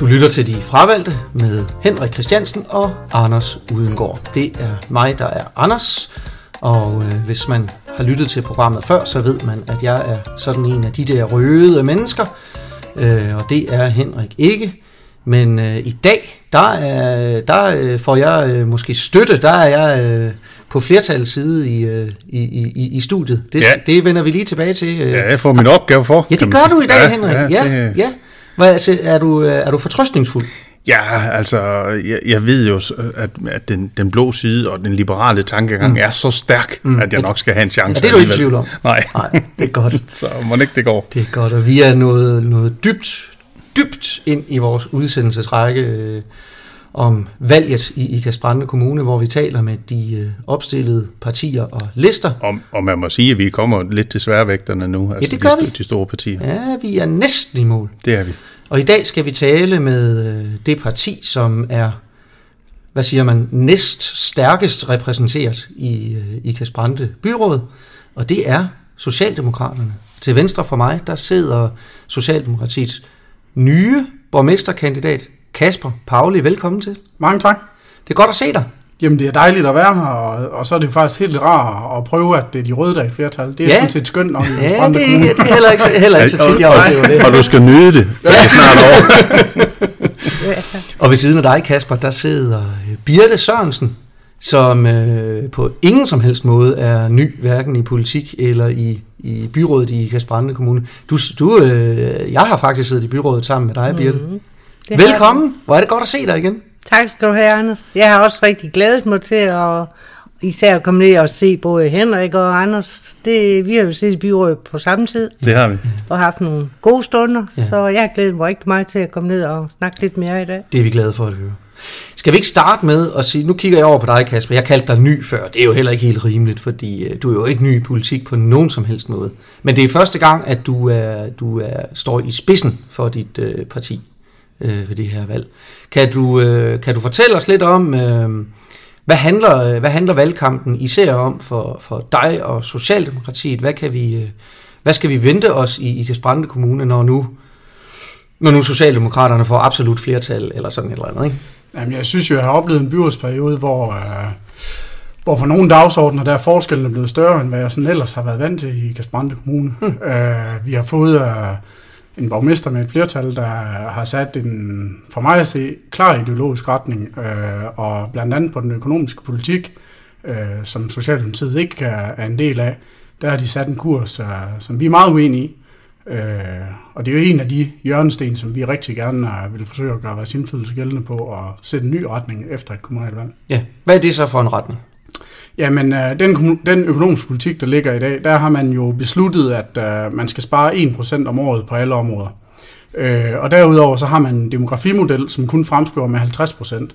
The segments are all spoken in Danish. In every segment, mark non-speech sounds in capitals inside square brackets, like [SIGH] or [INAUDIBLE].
Du lytter til De Fravalgte med Henrik Christiansen og Anders Udengård. Det er mig, der er Anders, og øh, hvis man har lyttet til programmet før, så ved man, at jeg er sådan en af de der røde mennesker, øh, og det er Henrik ikke. Men øh, i dag, der, er, der øh, får jeg øh, måske støtte, der er jeg øh, på flertallets side i, øh, i, i, i studiet. Det, ja. det vender vi lige tilbage til. Øh. Ja, jeg får min opgave for. Ja, det gør du i dag, ja, Henrik. Ja, ja, det... ja. Hvad, altså, er, du, øh, er du fortrøstningsfuld? Ja, altså, jeg, jeg ved jo, at, at den, den blå side og den liberale tankegang mm. er så stærk, mm. at jeg nok skal have en chance. Ja, det er du ikke tvivl om. Nej. Nej, det er godt. [LAUGHS] så må ikke det går. Det er godt, og vi er noget, noget dybt, dybt ind i vores udsendelsesrække øh, om valget i Ikas Brande Kommune, hvor vi taler med de øh, opstillede partier og lister. Og, og man må sige, at vi kommer lidt til sværvægterne nu, altså ja, det gør de, vi. de store partier. Ja, vi er næsten i mål. Det er vi. Og i dag skal vi tale med øh, det parti, som er, hvad siger man, næst stærkest repræsenteret i øh, Ikas Brande byråd, og det er Socialdemokraterne. Til venstre for mig, der sidder Socialdemokratiets nye borgmesterkandidat, Kasper Pauli. Velkommen til. Mange tak. Det er godt at se dig. Jamen, det er dejligt at være her, og, og så er det faktisk helt rart at prøve, at det er de røde, der er i flertal. Det er ja. sådan set skønt nok ja, det, det er heller ikke, heller ikke så tit, jeg oplever det. Og du skal nyde det, for det er snart over. [LAUGHS] og ved siden af dig, Kasper, der sidder Birte Sørensen, som øh, på ingen som helst måde er ny, hverken i politik eller i, i byrådet i Kasperande Kommune. Du, du, øh, jeg har faktisk siddet i byrådet sammen med dig, Birte. Mm-hmm. Velkommen. Hvor er det godt at se dig igen. Tak skal du have, Anders. Jeg har også rigtig glædet mig til at især at komme ned og se både Henrik og Anders. Det, vi har jo set i byrådet på samme tid. Det har vi. Og haft nogle gode stunder, ja. så jeg har glædet mig rigtig meget til at komme ned og snakke lidt mere i dag. Det er vi glade for at høre. Skal vi ikke starte med at sige, nu kigger jeg over på dig, Kasper, jeg kaldte dig ny før, det er jo heller ikke helt rimeligt, fordi øh, du er jo ikke ny i politik på nogen som helst måde. Men det er første gang, at du, er, du er, står i spidsen for dit øh, parti øh, ved det her valg. Kan du, øh, kan du fortælle os lidt om, øh, hvad, handler, hvad handler valgkampen især om for, for dig og Socialdemokratiet? Hvad, kan vi, øh, hvad skal vi vente os i Ikast Brande Kommune, når nu, når nu Socialdemokraterne får absolut flertal eller sådan et eller andet? Ikke? Jamen, jeg synes jo, jeg har oplevet en byrådsperiode, hvor... Øh hvor på nogle dagsordner, der er forskellen blevet større, end hvad jeg sådan ellers har været vant til i Kasbrande Kommune. Hmm. Øh, vi har fået øh, en borgmester med et flertal, der har sat en, for mig at se, klar ideologisk retning, øh, og blandt andet på den økonomiske politik, øh, som Socialdemokratiet ikke er, er en del af, der har de sat en kurs, øh, som vi er meget uenige i. Øh, og det er jo en af de hjørnesten, som vi rigtig gerne øh, vil forsøge at gøre vores indflydelse gældende på, og sætte en ny retning efter et kommunalvalg. Ja, hvad er det så for en retning? Jamen, øh, den, den økonomiske politik, der ligger i dag, der har man jo besluttet, at øh, man skal spare 1% om året på alle områder. Øh, og derudover så har man en demografimodel, som kun fremskriver med 50%.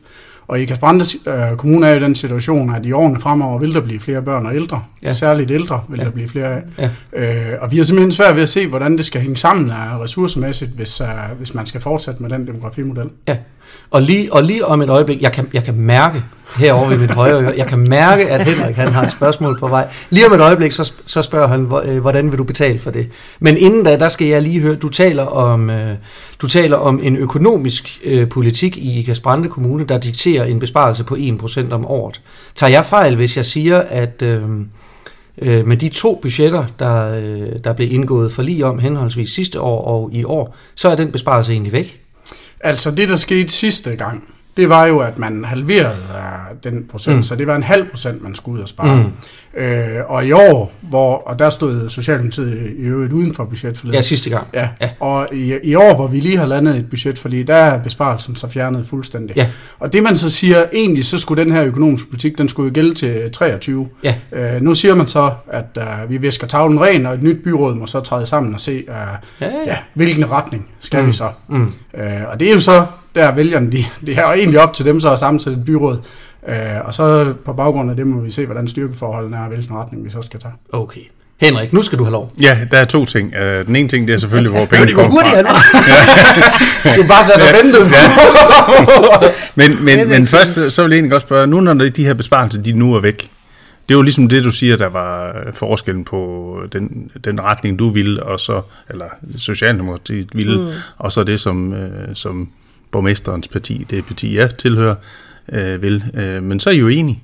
Og i Kasbrande øh, Kommune er i den situation, at i årene fremover vil der blive flere børn og ældre. Ja. Særligt ældre vil ja. der blive flere af. Ja. Øh, og vi er simpelthen svært ved at se, hvordan det skal hænge sammen af ressourcemæssigt, hvis, uh, hvis man skal fortsætte med den demografimodel. Ja, og lige, og lige om et øjeblik, jeg kan, jeg kan mærke herovre ved mit højre øre, jeg kan mærke, at Henrik han har et spørgsmål på vej. Lige om et øjeblik, så, så spørger han, øh, hvordan vil du betale for det? Men inden da, der skal jeg lige høre, du taler om, øh, du taler om en økonomisk øh, politik i Kasbrande Kommune, der dikterer en besparelse på 1% om året. Tager jeg fejl, hvis jeg siger, at... Øh, øh, med de to budgetter, der, øh, der blev indgået for lige om henholdsvis sidste år og i år, så er den besparelse egentlig væk. Altså det, der skete sidste gang, det var jo, at man halverede uh, den procent, mm. så det var en halv procent, man skulle ud og spare. Mm. Øh, og i år, hvor, og der stod Socialdemokratiet i øvrigt uden for budgetforledet. Ja, sidste gang. Ja, ja. og i, i år, hvor vi lige har landet et budgetforlig, der er besparelsen så fjernet fuldstændig. Ja. Og det man så siger, egentlig så skulle den her økonomiske politik, den skulle jo gælde til 23. Ja. Øh, nu siger man så, at uh, vi visker tavlen ren, og et nyt byråd må så træde sammen og se, uh, ja, ja. Ja, hvilken retning skal mm. vi så. Mm. Øh, og det er jo så der vælgerne, de, det er jo egentlig op til dem så at sammensætte et byråd. Øh, og så på baggrund af det må vi se, hvordan styrkeforholdene er, og hvilken retning vi så skal tage. Okay. Henrik, nu skal du have lov. Ja, der er to ting. Uh, den ene ting, det er selvfølgelig, hvor pengene kommer fra. ja. du bare sat og ventet. ja. [LAUGHS] men, men, men først, så vil jeg egentlig godt spørge, nu når de her besparelser, de nu er væk, det er jo ligesom det, du siger, der var forskellen på den, den retning, du ville, og så, eller Socialdemokratiet ville, mm. og så det, som, som borgmesterens parti, det parti, jeg tilhører, øh, vil. Øh, men så er I jo enige.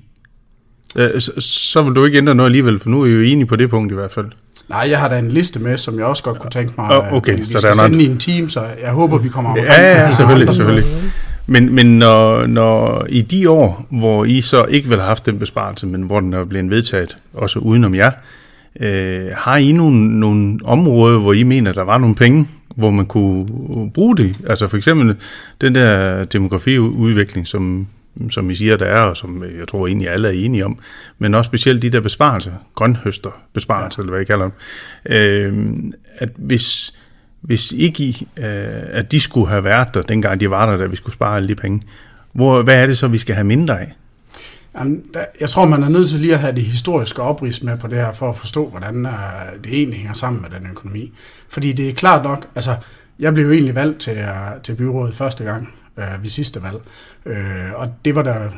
Øh, så, så vil du ikke ændre noget alligevel, for nu er I jo enige på det punkt i hvert fald. Nej, jeg har da en liste med, som jeg også godt kunne tænke mig. Åh, okay, vi så skal der er noget- sende i en team, så jeg håber, vi kommer omkring. Ja, ja, andre selvfølgelig, selvfølgelig. Men, men når, når i de år, hvor I så ikke vil have haft den besparelse, men hvor den er blevet vedtaget, også udenom jer, øh, har I nogle, nogle områder, hvor I mener, der var nogle penge, hvor man kunne bruge det? Altså for eksempel den der demografiudvikling, som, som I siger, der er, og som jeg tror egentlig alle er enige om, men også specielt de der besparelser, grønhøster besparelser, ja. eller hvad I kalder dem, øh, at hvis, hvis ikke I, øh, at de skulle have været der, dengang de var der, da vi skulle spare alle de penge, hvor, hvad er det så, vi skal have mindre af? Jamen, der, jeg tror, man er nødt til lige at have det historiske oprids med på det her, for at forstå, hvordan uh, det egentlig hænger sammen med den økonomi. Fordi det er klart nok, altså, jeg blev jo egentlig valgt til, uh, til byrådet første gang uh, ved sidste valg. Uh, og det var der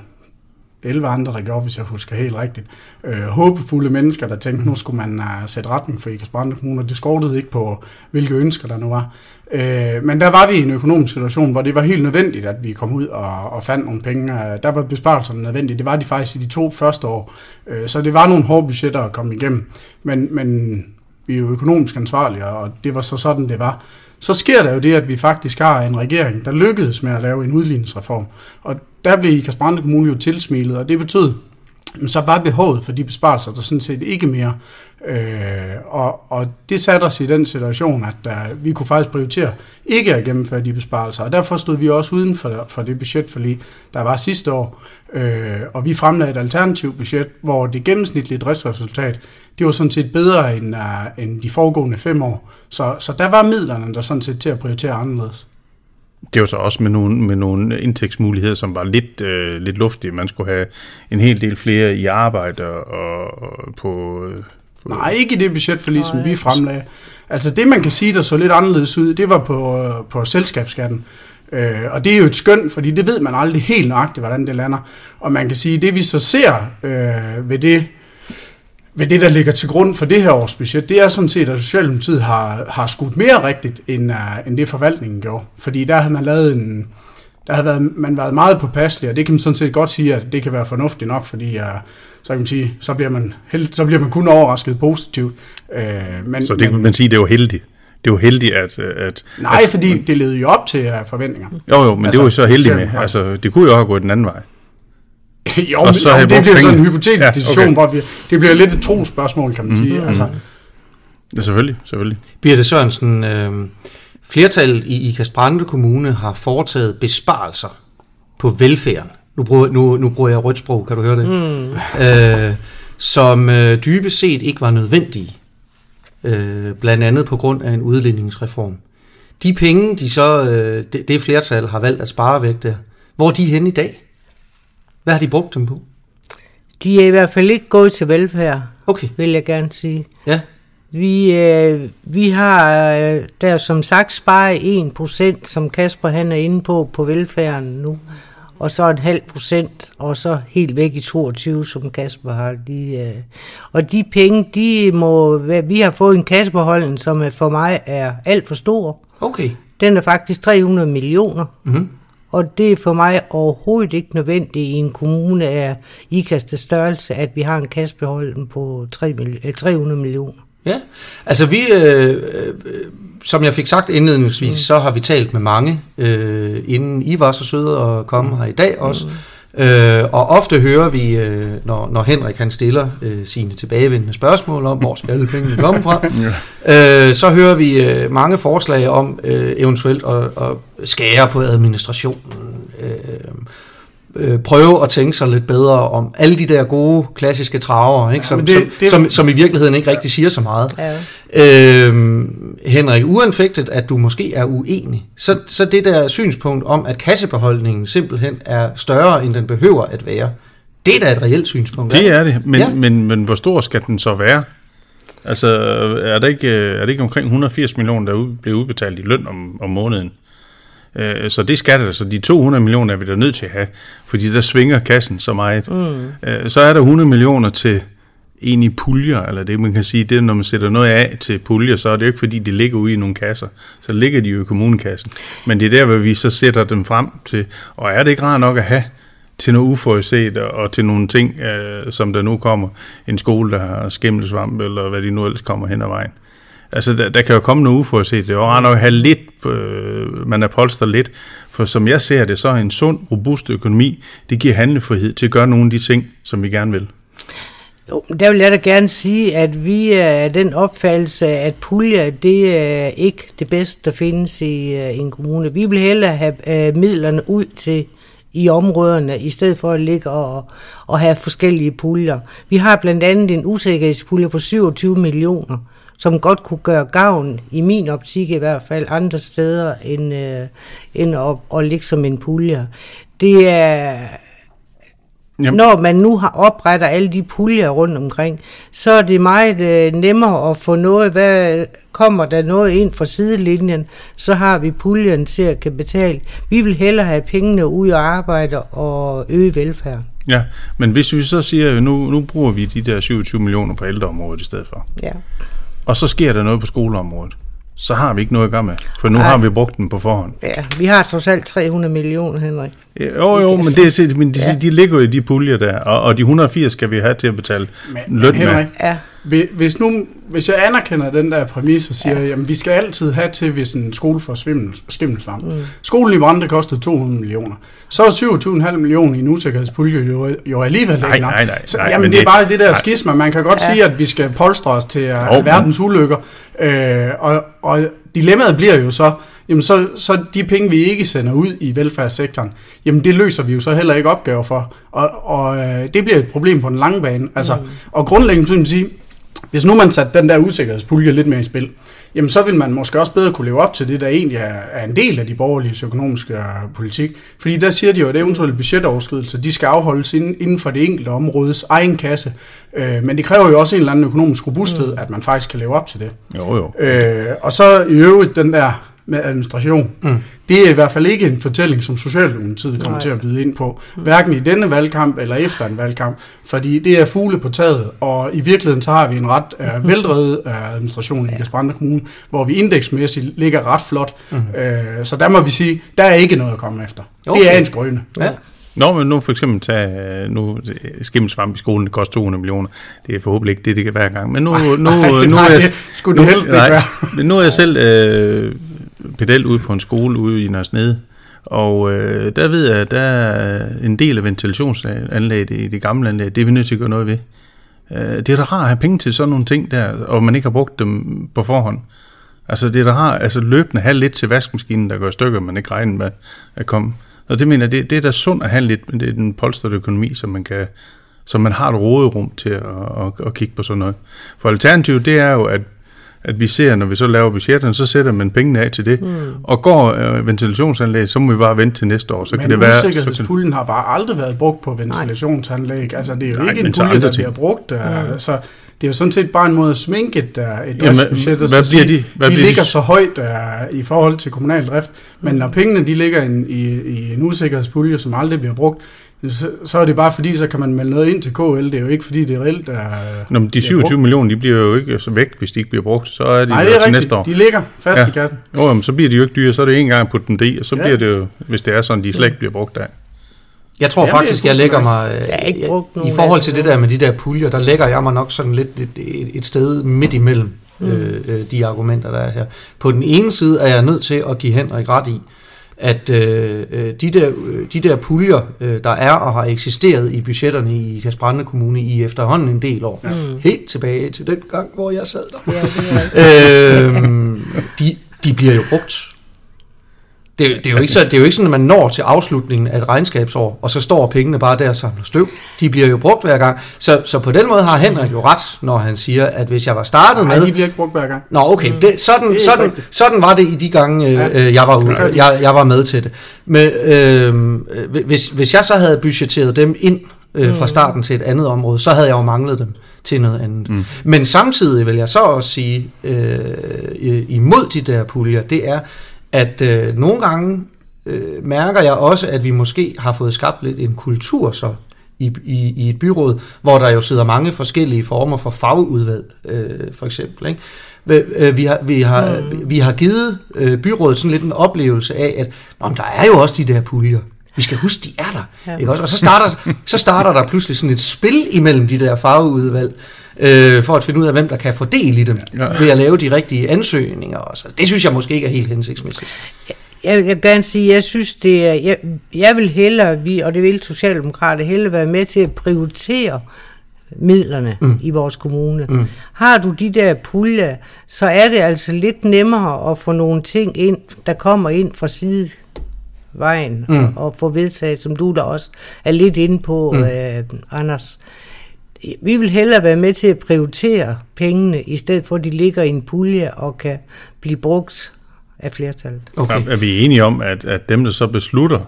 11 andre, der gjorde, hvis jeg husker helt rigtigt. Øh, håbefulde mennesker, der tænkte, nu skulle man uh, sætte retning for Ikast Kommune. Det skortede ikke på, hvilke ønsker der nu var. Øh, men der var vi i en økonomisk situation, hvor det var helt nødvendigt, at vi kom ud og, og fandt nogle penge. Øh, der var besparelserne nødvendige. Det var de faktisk i de to første år. Øh, så det var nogle hårde budgetter at komme igennem. Men, men vi er jo økonomisk ansvarlige, og det var så sådan, det var. Så sker der jo det, at vi faktisk har en regering, der lykkedes med at lave en udligningsreform. Og der blev Ikast Kommune jo tilsmilet, og det betød, så var behovet for de besparelser der sådan set ikke mere. Øh, og, og det satte os i den situation, at der, vi kunne faktisk prioritere ikke at gennemføre de besparelser. Og derfor stod vi også uden for, for det budgetforlig, der var sidste år. Øh, og vi fremlagde et alternativt budget, hvor det gennemsnitlige driftsresultat, det var sådan set bedre end, uh, end de foregående fem år. Så, så der var midlerne der sådan set til at prioritere anderledes. Det er jo så også med nogle, med nogle indtægtsmuligheder, som var lidt, øh, lidt luftige. Man skulle have en hel del flere i arbejde og, og på... på Nej, ikke i det budgetforlig, som vi fremlagde. Altså det, man kan sige, der så lidt anderledes ud, det var på, på selskabsskatten. Øh, og det er jo et skøn, fordi det ved man aldrig helt nøjagtigt, hvordan det lander. Og man kan sige, det vi så ser øh, ved det, ved det, der ligger til grund for det her års budget, det er sådan set, at Socialdemokratiet har, har skudt mere rigtigt, end, uh, end det forvaltningen gjorde. Fordi der havde man lavet en, der havde været, man været meget påpasselig, og det kan man sådan set godt sige, at det kan være fornuftigt nok, fordi uh, så kan man sige, så bliver man, held, så bliver man kun overrasket positivt. Uh, men, så det kan men, man sige, det er jo heldigt. Det er jo heldigt, at... at nej, at, fordi det levede jo op til forventninger. Jo, jo, men altså, det var jo så heldigt med. Altså, det kunne jo også have gået den anden vej. Jo, Og men, så jo, men det bliver sådan en hypotetisk Ja, okay. diskussion, hvor vi, det bliver lidt et trospørgsmål, kan man sige. Mhm. Altså, Ja, selvfølgelig, selvfølgelig. Birte Sørensen, øh, flertallet i Ikast Brande Kommune har foretaget besparelser på velfærden. Nu bruger, nu, nu bruger jeg rødt sprog, kan du høre det? Mm. Øh, som øh, dybest set ikke var nødvendige. Øh, blandt andet på grund af en udligningsreform. De penge, de så, øh, det, det flertal har valgt at spare væk der, hvor er de henne i dag? Hvad har de brugt dem på? De er i hvert fald ikke gået til velfærd, Okay, vil jeg gerne sige. ja. Vi, øh, vi har øh, der som sagt sparet 1%, som Kasper han er inde på, på velfærden nu. Og så en halv procent, og så helt væk i 22, som Kasper har. De, øh, og de penge, de må vi har fået en kassebeholdning, som for mig er alt for stor. Okay. Den er faktisk 300 millioner. Mm-hmm. Og det er for mig overhovedet ikke nødvendigt i en kommune af ikastet størrelse, at vi har en kassebeholdning på 3 mil- øh, 300 millioner. Ja, altså vi, øh, øh, som jeg fik sagt indledningsvis, mm. så har vi talt med mange, øh, inden I var så søde at komme mm. her i dag også. Mm. Øh, og ofte hører vi, øh, når, når Henrik han stiller øh, sine tilbagevendende spørgsmål om, hvor skal alle pengene komme fra, [LAUGHS] øh, så hører vi øh, mange forslag om øh, eventuelt at, at skære på administrationen, øh, øh, prøve at tænke sig lidt bedre om alle de der gode klassiske traver, ikke? Som, men det, det- som, det- som, som i virkeligheden ikke rigtig siger så meget. Ja. Øhm, Henrik, uanfægtet at du måske er uenig, så, så det der synspunkt om, at kassebeholdningen simpelthen er større, end den behøver at være, det er da et reelt synspunkt. Det er det, men, Ja. ja. men, men hvor stor skal den så være? Altså, er det ikke, øh, er det ikke omkring 180 millioner, der ud- bliver udbetalt i løn om, om måneden? Øh, Så det skal det, så de 200 millioner er vi da nødt til at have, fordi der svinger kassen så meget. Mm. Så er der 100 millioner til egentlig puljer, eller det man kan sige, det er, når man sætter noget af til puljer, så er det jo ikke fordi, de ligger ude i nogle kasser. Så ligger de jo i kommunekassen. Men det er der, hvor vi så sætter dem frem til. Og er det ikke rart nok at have til noget uforudset og til nogle ting, øh, som der nu kommer. En skole, der har skimmelsvamp, eller hvad de nu ellers kommer hen ad vejen. Altså, der, der kan jo komme noget uforudset. Det er jo rart nok at have lidt, øh, man er polster lidt. For som jeg ser det, så er en sund, robust økonomi, det giver handlefrihed til at gøre nogle af de ting, som vi gerne vil. Jo, der vil jeg da gerne sige, at vi er den opfattelse, at puljer, det er ikke det bedste, der findes i, uh, en kommune. Vi vil hellere have uh, midlerne ud til i områderne, i stedet for at ligge og, og have forskellige puljer. Vi har blandt andet en usikkerhedspulje på 27 millioner, som godt kunne gøre gavn, i min optik i hvert fald, andre steder end, øh, end at, at ligge som en pulje. Det er Jamen. Når man nu har oprettet alle de puljer rundt omkring, så er det meget øh, nemmere at få noget, hvad kommer der noget ind fra sidelinjen, så har vi puljen til at kan betale. Vi vil hellere have pengene ud og arbejde og øge velfærd. Ja, men hvis vi så siger, nu, nu bruger vi de der 27 millioner på ældreområdet i stedet for, ja. Og så sker der noget på skoleområdet, så har vi ikke noget at gøre med. For nu Ej. har vi brugt den på forhånd. Ja, vi har trods alt 300 millioner, Henrik. Ja, jo, jo, men, det, men de, ja. de ligger jo i de puljer der, og, og de 180 skal vi have til at betale men, løn men Henrik, med. Ja. Hvis, nu, hvis jeg anerkender den der præmis og siger, ja. jamen vi skal altid have til, hvis en skole får skimmelsvamp. Mm. Skolen i Brande kostede 200 millioner. Så er 27,5 millioner i en usikkerhedspulje jo, jo alligevel nej, nej, nej, nej, så, jamen det, det er bare det der nej. skisma. Man kan godt ja. sige, at vi skal polstre os til uh, verdens ulykker. Øh, og, og dilemmaet bliver jo så, jamen så, så de penge, vi ikke sender ud i velfærdssektoren, jamen det løser vi jo så heller ikke opgaver for. Og, og øh, det bliver et problem på den lange bane. Altså, mm. Og grundlæggende, så vil sige, hvis nu man satte den der usikkerhedspulje lidt mere i spil, jamen så vil man måske også bedre kunne leve op til det, der egentlig er, er en del af de borgerlige økonomiske øh, politik. Fordi der siger de jo, at eventuelle budgetoverskridelser, de skal afholdes inden, inden for det enkelte områdes egen kasse. Øh, men det kræver jo også en eller anden økonomisk robusthed, mm. at man faktisk kan leve op til det. Jo, jo. Øh, og så i øvrigt den der med administration. Mm. Det er i hvert fald ikke en fortælling, som Socialdemokratiet kommer Nej. til at byde ind på. Hverken i denne valgkamp eller efter en valgkamp. Fordi det er fugle på taget, og i virkeligheden så har vi en ret uh, veldrevet uh, administration i Kasperandre Kommune, hvor vi indeksmæssigt ligger ret flot. Mm. Uh, så der må vi sige, der er ikke noget at komme efter. Okay. Det er en skrøne. Ja. Nå, men nu for eksempel tage, nu skimmelsvamp i skolen, det koster 200 millioner. Det er forhåbentlig ikke det, det kan være gang. Men nu, nu, nu, nu, nu, er jeg, skulle det helst ikke være. Men nu er jeg selv øh, pedel ude på en skole ude i Nørresnede, og øh, der ved jeg, at der er en del af ventilationsanlægget i det gamle anlæg, det er vi nødt til at gøre noget ved. Øh, det er da rart at have penge til sådan nogle ting der, og man ikke har brugt dem på forhånd. Altså det er da rart, altså løbende have lidt til vaskemaskinen, der går stykker, man ikke regner med at komme. Og det mener jeg, det, det er da sundt at have lidt, men det er den polstrede økonomi, som man kan, som man har et råderum til at, at, at kigge på sådan noget. For alternativet, det er jo, at at vi ser, når vi så laver budgetterne, så sætter man pengene af til det. Mm. Og går øh, ventilationsanlæg, så må vi bare vente til næste år. Så men kan det være, usikkerhedspuljen har bare aldrig været brugt på ventilationsanlæg. Altså, det er jo Nej, ikke en pulje, der bliver brugt. Uh, mm. så det er jo sådan set bare en måde at sminke et, uh, et driftsbudget. Hvad, hvad bliver de? Hvad de bliver ligger de? så højt uh, i forhold til kommunal drift, men når pengene de ligger i, i, i en usikkerhedspulje, som aldrig bliver brugt, så, så er det bare fordi, så kan man melde noget ind til KL. Det er jo ikke fordi, det er reelt er... Nå, men de 27 millioner, de bliver jo ikke så væk, hvis de ikke bliver brugt. Så er de Nej, det er til rigtigt. næste år. De ligger fast ja. i kassen. Jo, jamen, så bliver de jo ikke dyre. Så er det en gang på den D, og så ja. bliver det jo, hvis det er sådan, de slet ikke bliver brugt af. Jeg tror Jamen, faktisk, jeg lægger mig, jeg ikke brugt i forhold til det der med de der puljer, der lægger jeg mig nok sådan lidt et, et, et sted midt imellem mm. øh, øh de argumenter, der er her. På den ene side er jeg nødt til at give Henrik ret i, at øh, øh, de, der, øh, de der puljer, øh, der er og har eksisteret i budgetterne i Kasbrande Kommune i efterhånden en del år, mm. helt tilbage til den gang, hvor jeg sad der, ja, det [LAUGHS] øh, de, de bliver jo brugt det, det, er jo ikke så, det er jo ikke sådan, at man når til afslutningen af et regnskabsår, og så står pengene bare der og samler støv. De bliver jo brugt hver gang. Så, så på den måde har Henrik jo ret, når han siger, at hvis jeg var startet Nej, med... de bliver ikke brugt hver gang. Nå, okay. Det, sådan, det sådan, sådan var det i de gange, ja. øh, jeg, var, jeg, jeg var med til det. Men, øh, hvis, hvis jeg så havde budgetteret dem ind øh, fra mm. starten til et andet område, så havde jeg jo manglet dem til noget andet. Mm. Men samtidig vil jeg så også sige, øh, imod de der puljer, det er, at øh, nogle gange øh, mærker jeg også, at vi måske har fået skabt lidt en kultur så i, i, i et byråd, hvor der jo sidder mange forskellige former for fagudvalg, øh, for eksempel. Ikke? Øh, vi har, vi har, mm. vi har givet øh, byrådet sådan lidt en oplevelse af, at om der er jo også de der puljer. Vi skal huske, de er der. Ja. Ikke også? Og så starter, så starter der pludselig sådan et spil imellem de der fagudvalg, øh, for at finde ud af, hvem der kan få del i dem, ja. ved at lave de rigtige ansøgninger. Og så. Det synes jeg måske ikke er helt hensigtsmæssigt. Jeg vil gerne sige, at jeg synes, det er, jeg, jeg vil hellere, vi, og det vil Socialdemokrater, hellere være med til at prioritere midlerne mm. i vores kommune. Mm. Har du de der puljer, så er det altså lidt nemmere at få nogle ting ind, der kommer ind fra sidevejen mm. og, og få vedtaget, som du der også er lidt inde på, mm. øh, Anders. Vi vil hellere være med til at prioritere pengene, i stedet for at de ligger i en pulje og kan blive brugt af flertallet. Okay. Er vi enige om, at, at dem, der så beslutter,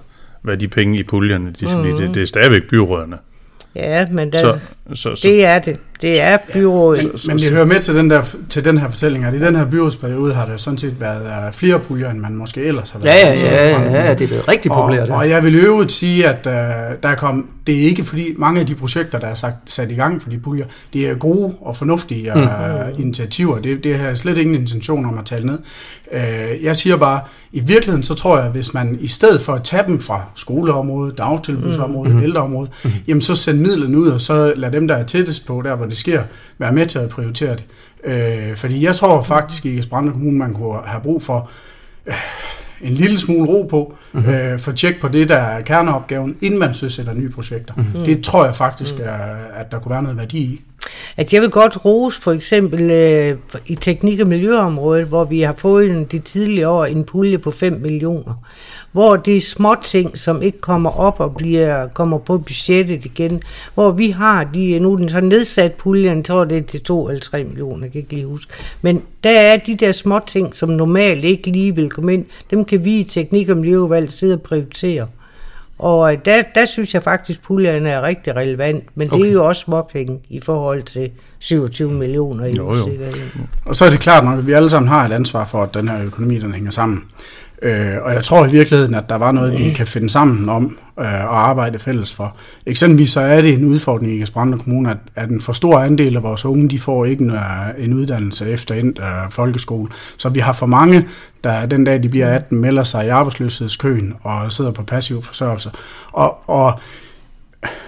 hvad de penge i puljerne, de, mm. det, det er stadigvæk byråderne? Ja, men der, så, så, så, det er det. Det er byrådet. Ja, men, men det hører med til den, der, til den her fortælling, at i den her byrådsperiode har der sådan set været uh, flere puljer, end man måske ellers har været. Ja, ja, ja, ja, ja det er blevet rigtig populært. Og, og jeg vil øvrigt sige, at uh, der kom, det er ikke fordi mange af de projekter, der er sagt, sat i gang for de puljer, det er gode og fornuftige uh, mm. initiativer. Det, det har slet ingen intention om at tale ned. Uh, jeg siger bare, i virkeligheden så tror jeg, at hvis man i stedet for at tage dem fra skoleområdet, dagtilbudsområdet, mm. ældreområdet, mm. jamen så send midlerne ud, og så lad dem, der er tættest på, der hvor det sker, være med til at prioritere det. Øh, fordi jeg tror faktisk i Esbrande Kommune, man kunne have brug for øh, en lille smule ro på, mm-hmm. øh, for tjek på det, der er kerneopgaven, inden man søsætter nye projekter. Mm-hmm. Det tror jeg faktisk, mm. er, at der kunne være noget værdi i. At jeg vil godt rose for eksempel øh, i teknik- og miljøområdet, hvor vi har fået de tidligere år en pulje på 5 millioner hvor det er små ting, som ikke kommer op og bliver, kommer på budgettet igen, hvor vi har, de, nu er den så nedsat puljen, jeg tror det er til 2 eller 3 millioner, jeg kan ikke lige huske, men der er de der små ting, som normalt ikke lige vil komme ind, dem kan vi i Teknik- og Miljøudvalg sidde og prioritere. Og der, der synes jeg faktisk, at puljen er rigtig relevant, men okay. det er jo også småpenge i forhold til 27 millioner i jo, jo. Og så er det klart nok, at vi alle sammen har et ansvar for, at den her økonomi den hænger sammen. Øh, og jeg tror i virkeligheden, at der var noget, vi kan finde sammen om øh, og arbejde fælles for. Eksempelvis så er det en udfordring i Gasbrande Kommune, at, at en for stor andel af vores unge, de får ikke en, en uddannelse efter endt øh, folkeskole. Så vi har for mange, der den dag de bliver 18, melder sig i arbejdsløshedskøen og sidder på passiv forsørgelse. Og, og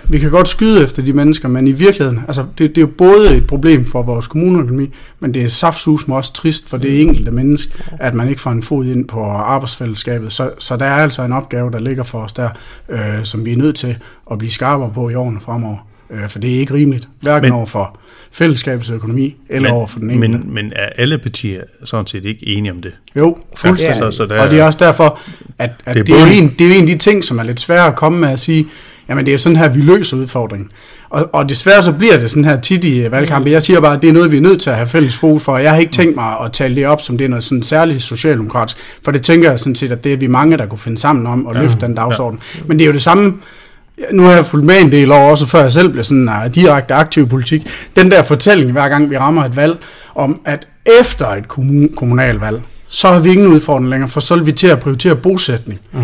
vi kan godt skyde efter de mennesker, men i virkeligheden, altså det, det er jo både et problem for vores kommuneøkonomi, men det er saftsus også trist for det enkelte menneske, at man ikke får en fod ind på arbejdsfællesskabet. Så, så der er altså en opgave, der ligger for os der, øh, som vi er nødt til at blive skarpere på i årene fremover. Øh, for det er ikke rimeligt, hverken men, over for fællesskabets økonomi, eller men, over for den enkelte. Men, men er alle partier sådan set ikke enige om det? Jo, fuldstændig. Ja, så, så der, og det er også derfor, at, at det, er det, er en, det er en af de ting, som er lidt svære at komme med at sige, jamen det er sådan her, vi løser udfordringen. Og, og desværre så bliver det sådan her tit i valgkampe. Jeg siger bare, at det er noget, vi er nødt til at have fælles fokus for. Jeg har ikke tænkt mig at tale det op, som det er noget sådan særligt socialdemokratisk. For det tænker jeg sådan set, at det er vi mange, der kunne finde sammen om løfte ja, den dagsorden. Ja. Men det er jo det samme, nu har jeg fulgt med en del år, også før jeg selv blev sådan uh, direkte aktiv politik. Den der fortælling, hver gang vi rammer et valg, om at efter et kommun, kommunalvalg, så har vi ingen udfordring længere, for så vil vi til at prioritere bosætning. Mm.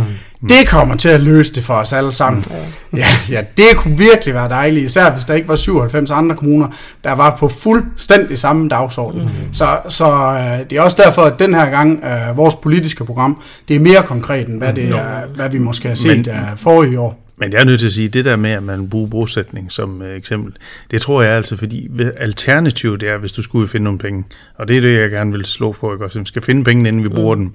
Det kommer til at løse det for os alle sammen. Mm. Ja, ja, det kunne virkelig være dejligt, især hvis der ikke var 97 andre kommuner, der var på fuldstændig samme dagsorden. Mm. Så, så uh, det er også derfor, at den her gang, uh, vores politiske program, det er mere konkret, end hvad, det er, hvad vi måske har set Men, uh, forrige år. Men jeg er nødt til at sige, at det der med, at man bruger bosætning som uh, eksempel, det tror jeg altså, fordi alternativet er, hvis du skulle finde nogle penge, og det er det, jeg gerne vil slå på, ikke? også, vi skal finde pengene, inden vi bruger mm. dem,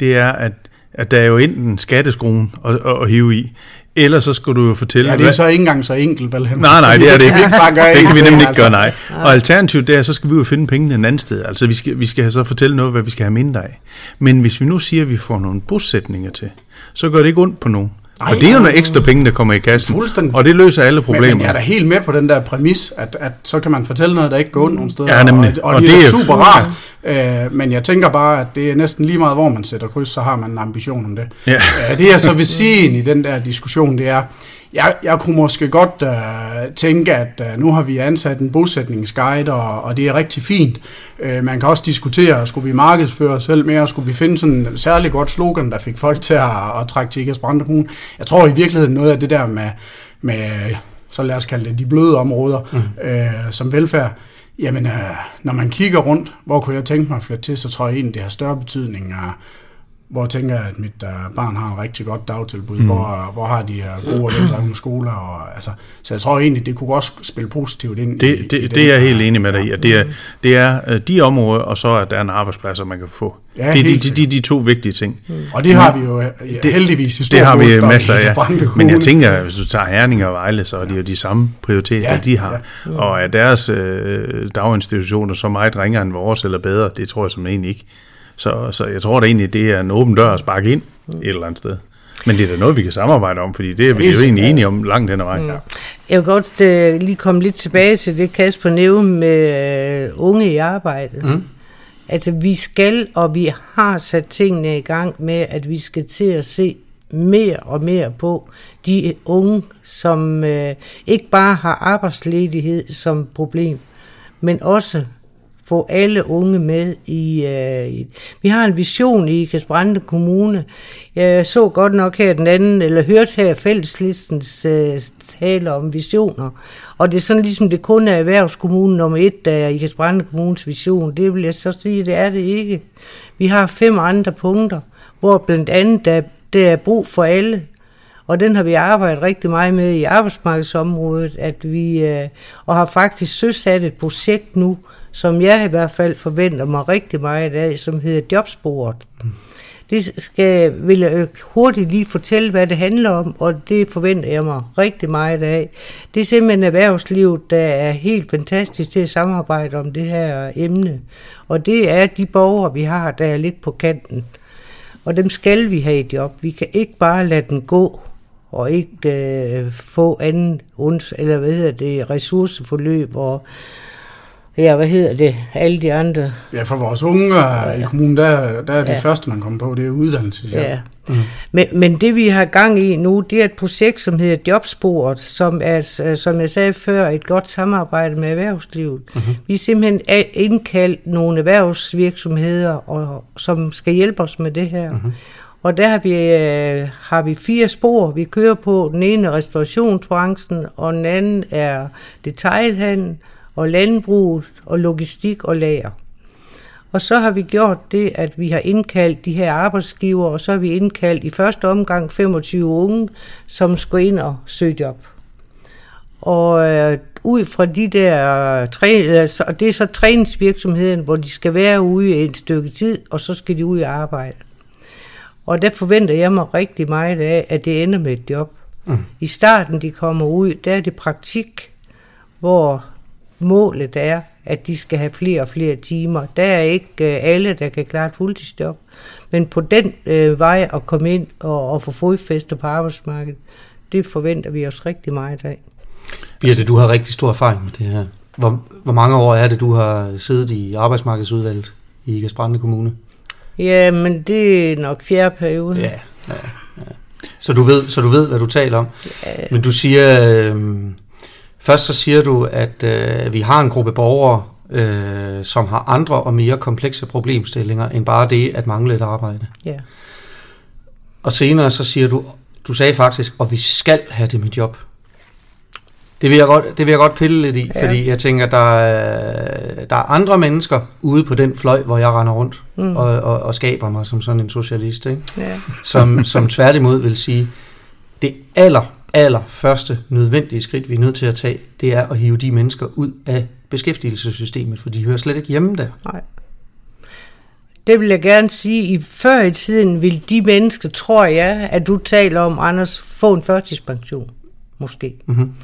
det er, at, at der er jo enten skatteskruen at, at, hive i, eller så skal du jo fortælle... Ja, det er så ikke engang så enkelt, vel? Nej, nej, det er det ikke. [LAUGHS] det kan vi nemlig ikke gøre, nej. Og alternativt der, så skal vi jo finde pengene en anden sted. Altså, vi skal, vi skal så fortælle noget, hvad vi skal have mindre af. Men hvis vi nu siger, at vi får nogle bosætninger til, så gør det ikke ondt på nogen. Ej, og det er jo nogle ekstra penge, der kommer i kassen, og det løser alle problemer. Men, men jeg er da helt med på den der præmis, at, at så kan man fortælle noget, der ikke går ondt nogen steder. Ja, nemlig. Og, og, og det, det er, er super rart. Øh, men jeg tænker bare, at det er næsten lige meget, hvor man sætter kryds, så har man en ambition om det. Ja. Øh, det jeg så vil sige i den der diskussion, det er, jeg, jeg kunne måske godt uh, tænke, at uh, nu har vi ansat en bosætningsguide, og, og det er rigtig fint. Uh, man kan også diskutere, skulle vi markedsføre os selv mere, skulle vi finde sådan en særlig godt slogan, der fik folk til at, at trække til Ikast Brandekron. Jeg tror i virkeligheden noget af det der med, med så lad os kalde det de bløde områder, mm. øh, som velfærd, jamen øh, når man kigger rundt, hvor kunne jeg tænke mig at flytte til, så tror jeg egentlig, det har større betydning af, hvor jeg tænker jeg, at mit uh, barn har et rigtig godt dagtilbud, mm. hvor, hvor har de uh, gode og veldrevne skoler, og, altså, så jeg tror egentlig, det kunne også spille positivt ind det, i, det, i det er jeg helt enig med dig i, at det er, det er de områder, og så at der er en arbejdsplads, man kan få. Ja, det er de, de, de, de to vigtige ting. Mm. Og det har vi jo det, heldigvis i stor Det har vi masser af, ja. Men jeg tænker, hvis du tager Herning og Vejle, så er det jo de samme prioriteter, Ja, de har. Og er deres øh, daginstitutioner så meget ringere end vores, eller bedre, det tror jeg som egentlig ikke. Så, så jeg tror da egentlig, det er en åben dør at sparke ind et eller andet sted. Men det er da noget, vi kan samarbejde om, fordi det er vi jo egentlig enige om langt hen ad vejen. Jeg vil godt øh, lige komme lidt tilbage til det, Kasper nævnte med øh, unge i arbejde. Mm. Altså, vi skal, og vi har sat tingene i gang med, at vi skal til at se mere og mere på de unge, som øh, ikke bare har arbejdsledighed som problem, men også få alle unge med i, øh, i... Vi har en vision i Kasbrande Kommune. Jeg så godt nok her den anden, eller hørte her fælleslistens øh, tale om visioner. Og det er sådan ligesom, det kun er erhvervskommunen nummer et, der er i Kasbrande Kommunes vision. Det vil jeg så sige, det er det ikke. Vi har fem andre punkter, hvor blandt andet der, der er brug for alle. Og den har vi arbejdet rigtig meget med i arbejdsmarkedsområdet, at vi, øh, og har faktisk søsat et projekt nu, som jeg i hvert fald forventer mig rigtig meget af, som hedder Jobsporet. Det skal, vil jeg hurtigt lige fortælle, hvad det handler om, og det forventer jeg mig rigtig meget af. Det er simpelthen erhvervslivet, der er helt fantastisk til at samarbejde om det her emne. Og det er de borgere, vi har, der er lidt på kanten. Og dem skal vi have i job. Vi kan ikke bare lade den gå og ikke øh, få anden uns, eller hvad hedder det, ressourceforløb og ja, hvad hedder det, alle de andre. Ja, for vores unge ja. i kommunen, der, der er det Ja. første, man kommer på, det er uddannelse. Ja. Mm. Men, men det vi har gang i nu, det er et projekt, som hedder Jobsporet, som er, øh, som jeg sagde før, et godt samarbejde med erhvervslivet. Mm-hmm. Vi er simpelthen indkaldt nogle erhvervsvirksomheder, og, som skal hjælpe os med det her. Mm-hmm. Og der har vi, øh, har vi fire spor, vi kører på. Den ene er restaurationsbranchen, og den anden er detailhandel, og landbruget, og logistik og lager. Og så har vi gjort det, at vi har indkaldt de her arbejdsgiver, og så har vi indkaldt i første omgang 25 unge, som skal ind og søge job. Og øh, ud fra de der, træ, og det er så træningsvirksomheden, hvor de skal være ude i et stykke tid, og så skal de ud og arbejde. Og der forventer jeg mig rigtig meget af, at det ender med et job. Mm. I starten, de kommer ud, der er det praktik, hvor målet er, at de skal have flere og flere timer. Der er ikke øh, alle, der kan klare et fuldtidsjob. Men på den øh, vej at komme ind og, og få fodfæste på arbejdsmarkedet, det forventer vi os rigtig meget af. Birte, du har rigtig stor erfaring med det her. Hvor, hvor mange år er det, du har siddet i arbejdsmarkedsudvalget i Gasbrande Kommune? Ja, men det er nok fjerde periode. Ja, ja, ja. Så, du ved, så du ved, hvad du taler om. Ja. Men du siger, øh, først så siger du, at øh, vi har en gruppe borgere, øh, som har andre og mere komplekse problemstillinger, end bare det at mangle et arbejde. ja. Og senere så siger du, du sagde faktisk, og vi skal have det med job. Det vil jeg godt, det vil jeg godt pille lidt i, Ja. ja. fordi jeg tænker, der er, der er andre mennesker ude på den fløj, hvor jeg render rundt mm. og, og, og skaber mig som sådan en socialist, ikke? ja. Som, som tværtimod vil sige, det aller, aller første nødvendige skridt, vi er nødt til at tage, det er at hive de mennesker ud af beskæftigelsessystemet, for de hører slet ikke hjemme der. Nej. Det vil jeg gerne sige. I før i tiden vil de mennesker, tror jeg, at du taler om, Anders, få en førtidspension. Måske. Mm-hmm.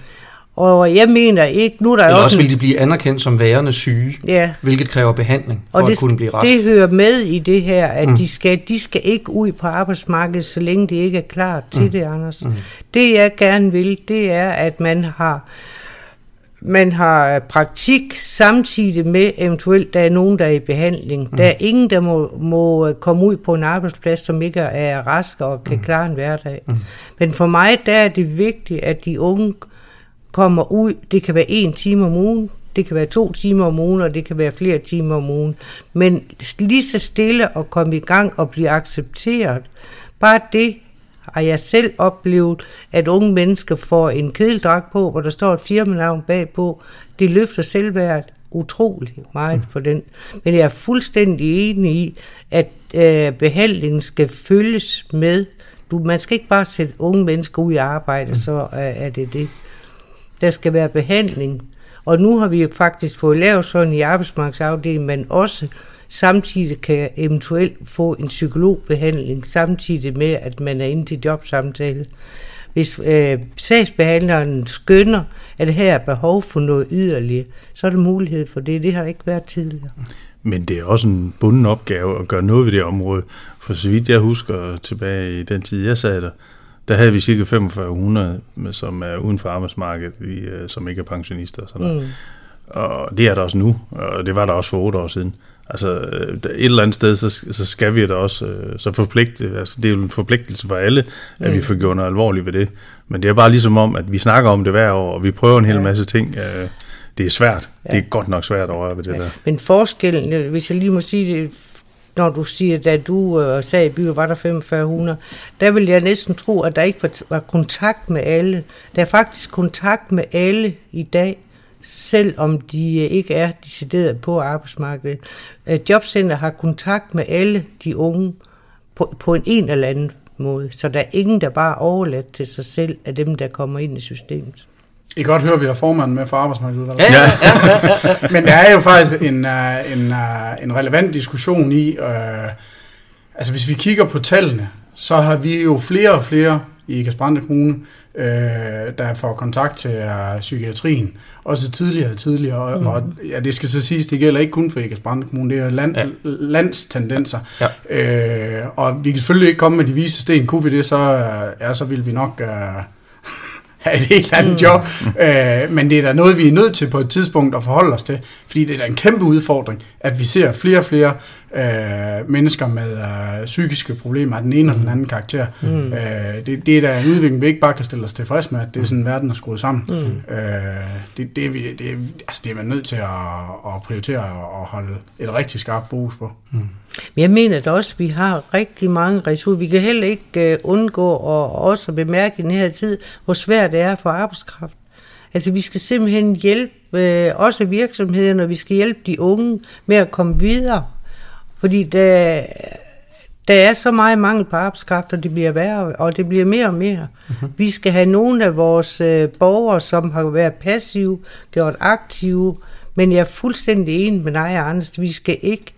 Og jeg mener ikke, nu er der Eller også en- vil de blive anerkendt som værende syge, Ja, hvilket kræver behandling for og at det, kunne blive rask. det hører med i det her, at Mm. de, skal, de skal ikke ud på arbejdsmarkedet, så længe de ikke er klar til mm. det, Anders. Mm. Det jeg gerne vil, det er, at man har man har praktik samtidig med eventuelt, der er nogen, der er i behandling. Mm. Der er ingen, der må, må komme ud på en arbejdsplads, som ikke er rask og kan mm. klare en hverdag. Mm. Men for mig, der er det vigtigt, at de unge kommer ud. Det kan være en time om ugen, det kan være to timer om ugen, og det kan være flere timer om ugen. Men lige så stille at komme i gang og blive accepteret, bare det har jeg selv oplevet, at unge mennesker får en kedeldragt på, hvor der står et firmanavn bagpå. Det løfter selvværd utrolig meget for den. Men jeg er fuldstændig enig i, at øh, behandlingen skal følges med. Du, man skal ikke bare sætte unge mennesker ud i arbejde, så øh, er det det. Der skal være behandling. Og nu har vi jo faktisk fået lavet sådan i arbejdsmarkedsafdelingen, men også samtidig kan eventuelt få en psykologbehandling, samtidig med, at man er inde til jobsamtale. Hvis øh, sagsbehandleren skønner, at her er behov for noget yderligere, så er der mulighed for det. Det har ikke været tidligere. Men det er også en bunden opgave at gøre noget ved det område. For så vidt jeg husker tilbage i den tid, jeg sad der, der havde vi cirka 4500, som er uden for arbejdsmarkedet, vi, øh, som ikke er pensionister. Og, sådan noget. Mm. og det er der også nu, og det var der også for otte år siden. Altså et eller andet sted, så, så skal vi da også øh, så forpligte, altså det er jo en forpligtelse for alle, at mm. vi får gjort noget alvorligt ved det. Men det er bare ligesom om, at vi snakker om det hver år, og vi prøver en hel masse ting. Øh, det er svært. Ja. Det er godt nok svært at røre ved det ja. der. Men forskellen, øh, hvis jeg lige må sige det, når du siger, da du øh, sagde i byen, var der 4500, der vil jeg næsten tro, at der ikke var, var kontakt med alle. Der er faktisk kontakt med alle i dag, selvom de øh, ikke er decideret på arbejdsmarkedet. Øh, Jobcenter har kontakt med alle de unge på, på en en eller anden måde, så der er ingen, der bare er overladt til sig selv af dem, der kommer ind i systemet. I kan godt høre, at vi har formanden med for arbejdsmarkedsudvalget. Ja, ja, ja. [LAUGHS] Men der er jo faktisk en, uh, en, uh, en relevant diskussion i, uh, altså hvis vi kigger på tallene, så har vi jo flere og flere i Kasbrande Kommune, uh, der får kontakt til uh, psykiatrien, også tidligere og tidligere, og, mm. og ja, det skal så siges, det gælder ikke kun for Kasbrande Kommune, det er land, ja. landstendenser, ja. Uh, og vi kan selvfølgelig ikke komme med de vise sten, kunne vi det, så, uh, ja, så vil vi nok... Uh, have [LAUGHS] et helt andet mm. job. Øh, men det er da noget, vi er nødt til på et tidspunkt at forholde os til, fordi det er da en kæmpe udfordring, at vi ser flere og flere øh, mennesker med øh, psykiske problemer af den ene mm. og den anden karakter. Mm. Øh, det, det er da en udvikling, vi ikke bare kan stille os tilfreds med, at det er sådan, verden er skruet sammen. Mm. Øh, det, det, er vi, det, altså, det er man nødt til at, at prioritere og holde et rigtig skarpt fokus på. Mm. Men jeg mener da også, at vi har rigtig mange ressourcer. Vi kan heller ikke uh, undgå at også bemærke i den her tid, hvor svært det er for arbejdskraft. Altså vi skal simpelthen hjælpe uh, også virksomhederne, og vi skal hjælpe de unge med at komme videre. Fordi der, der er så meget mangel på arbejdskraft, og det bliver værre, og det bliver mere og mere. Uh-huh. Vi skal have nogle af vores uh, borgere, som har været passive, gjort aktive, men jeg er fuldstændig enig med dig, Anders. Vi skal ikke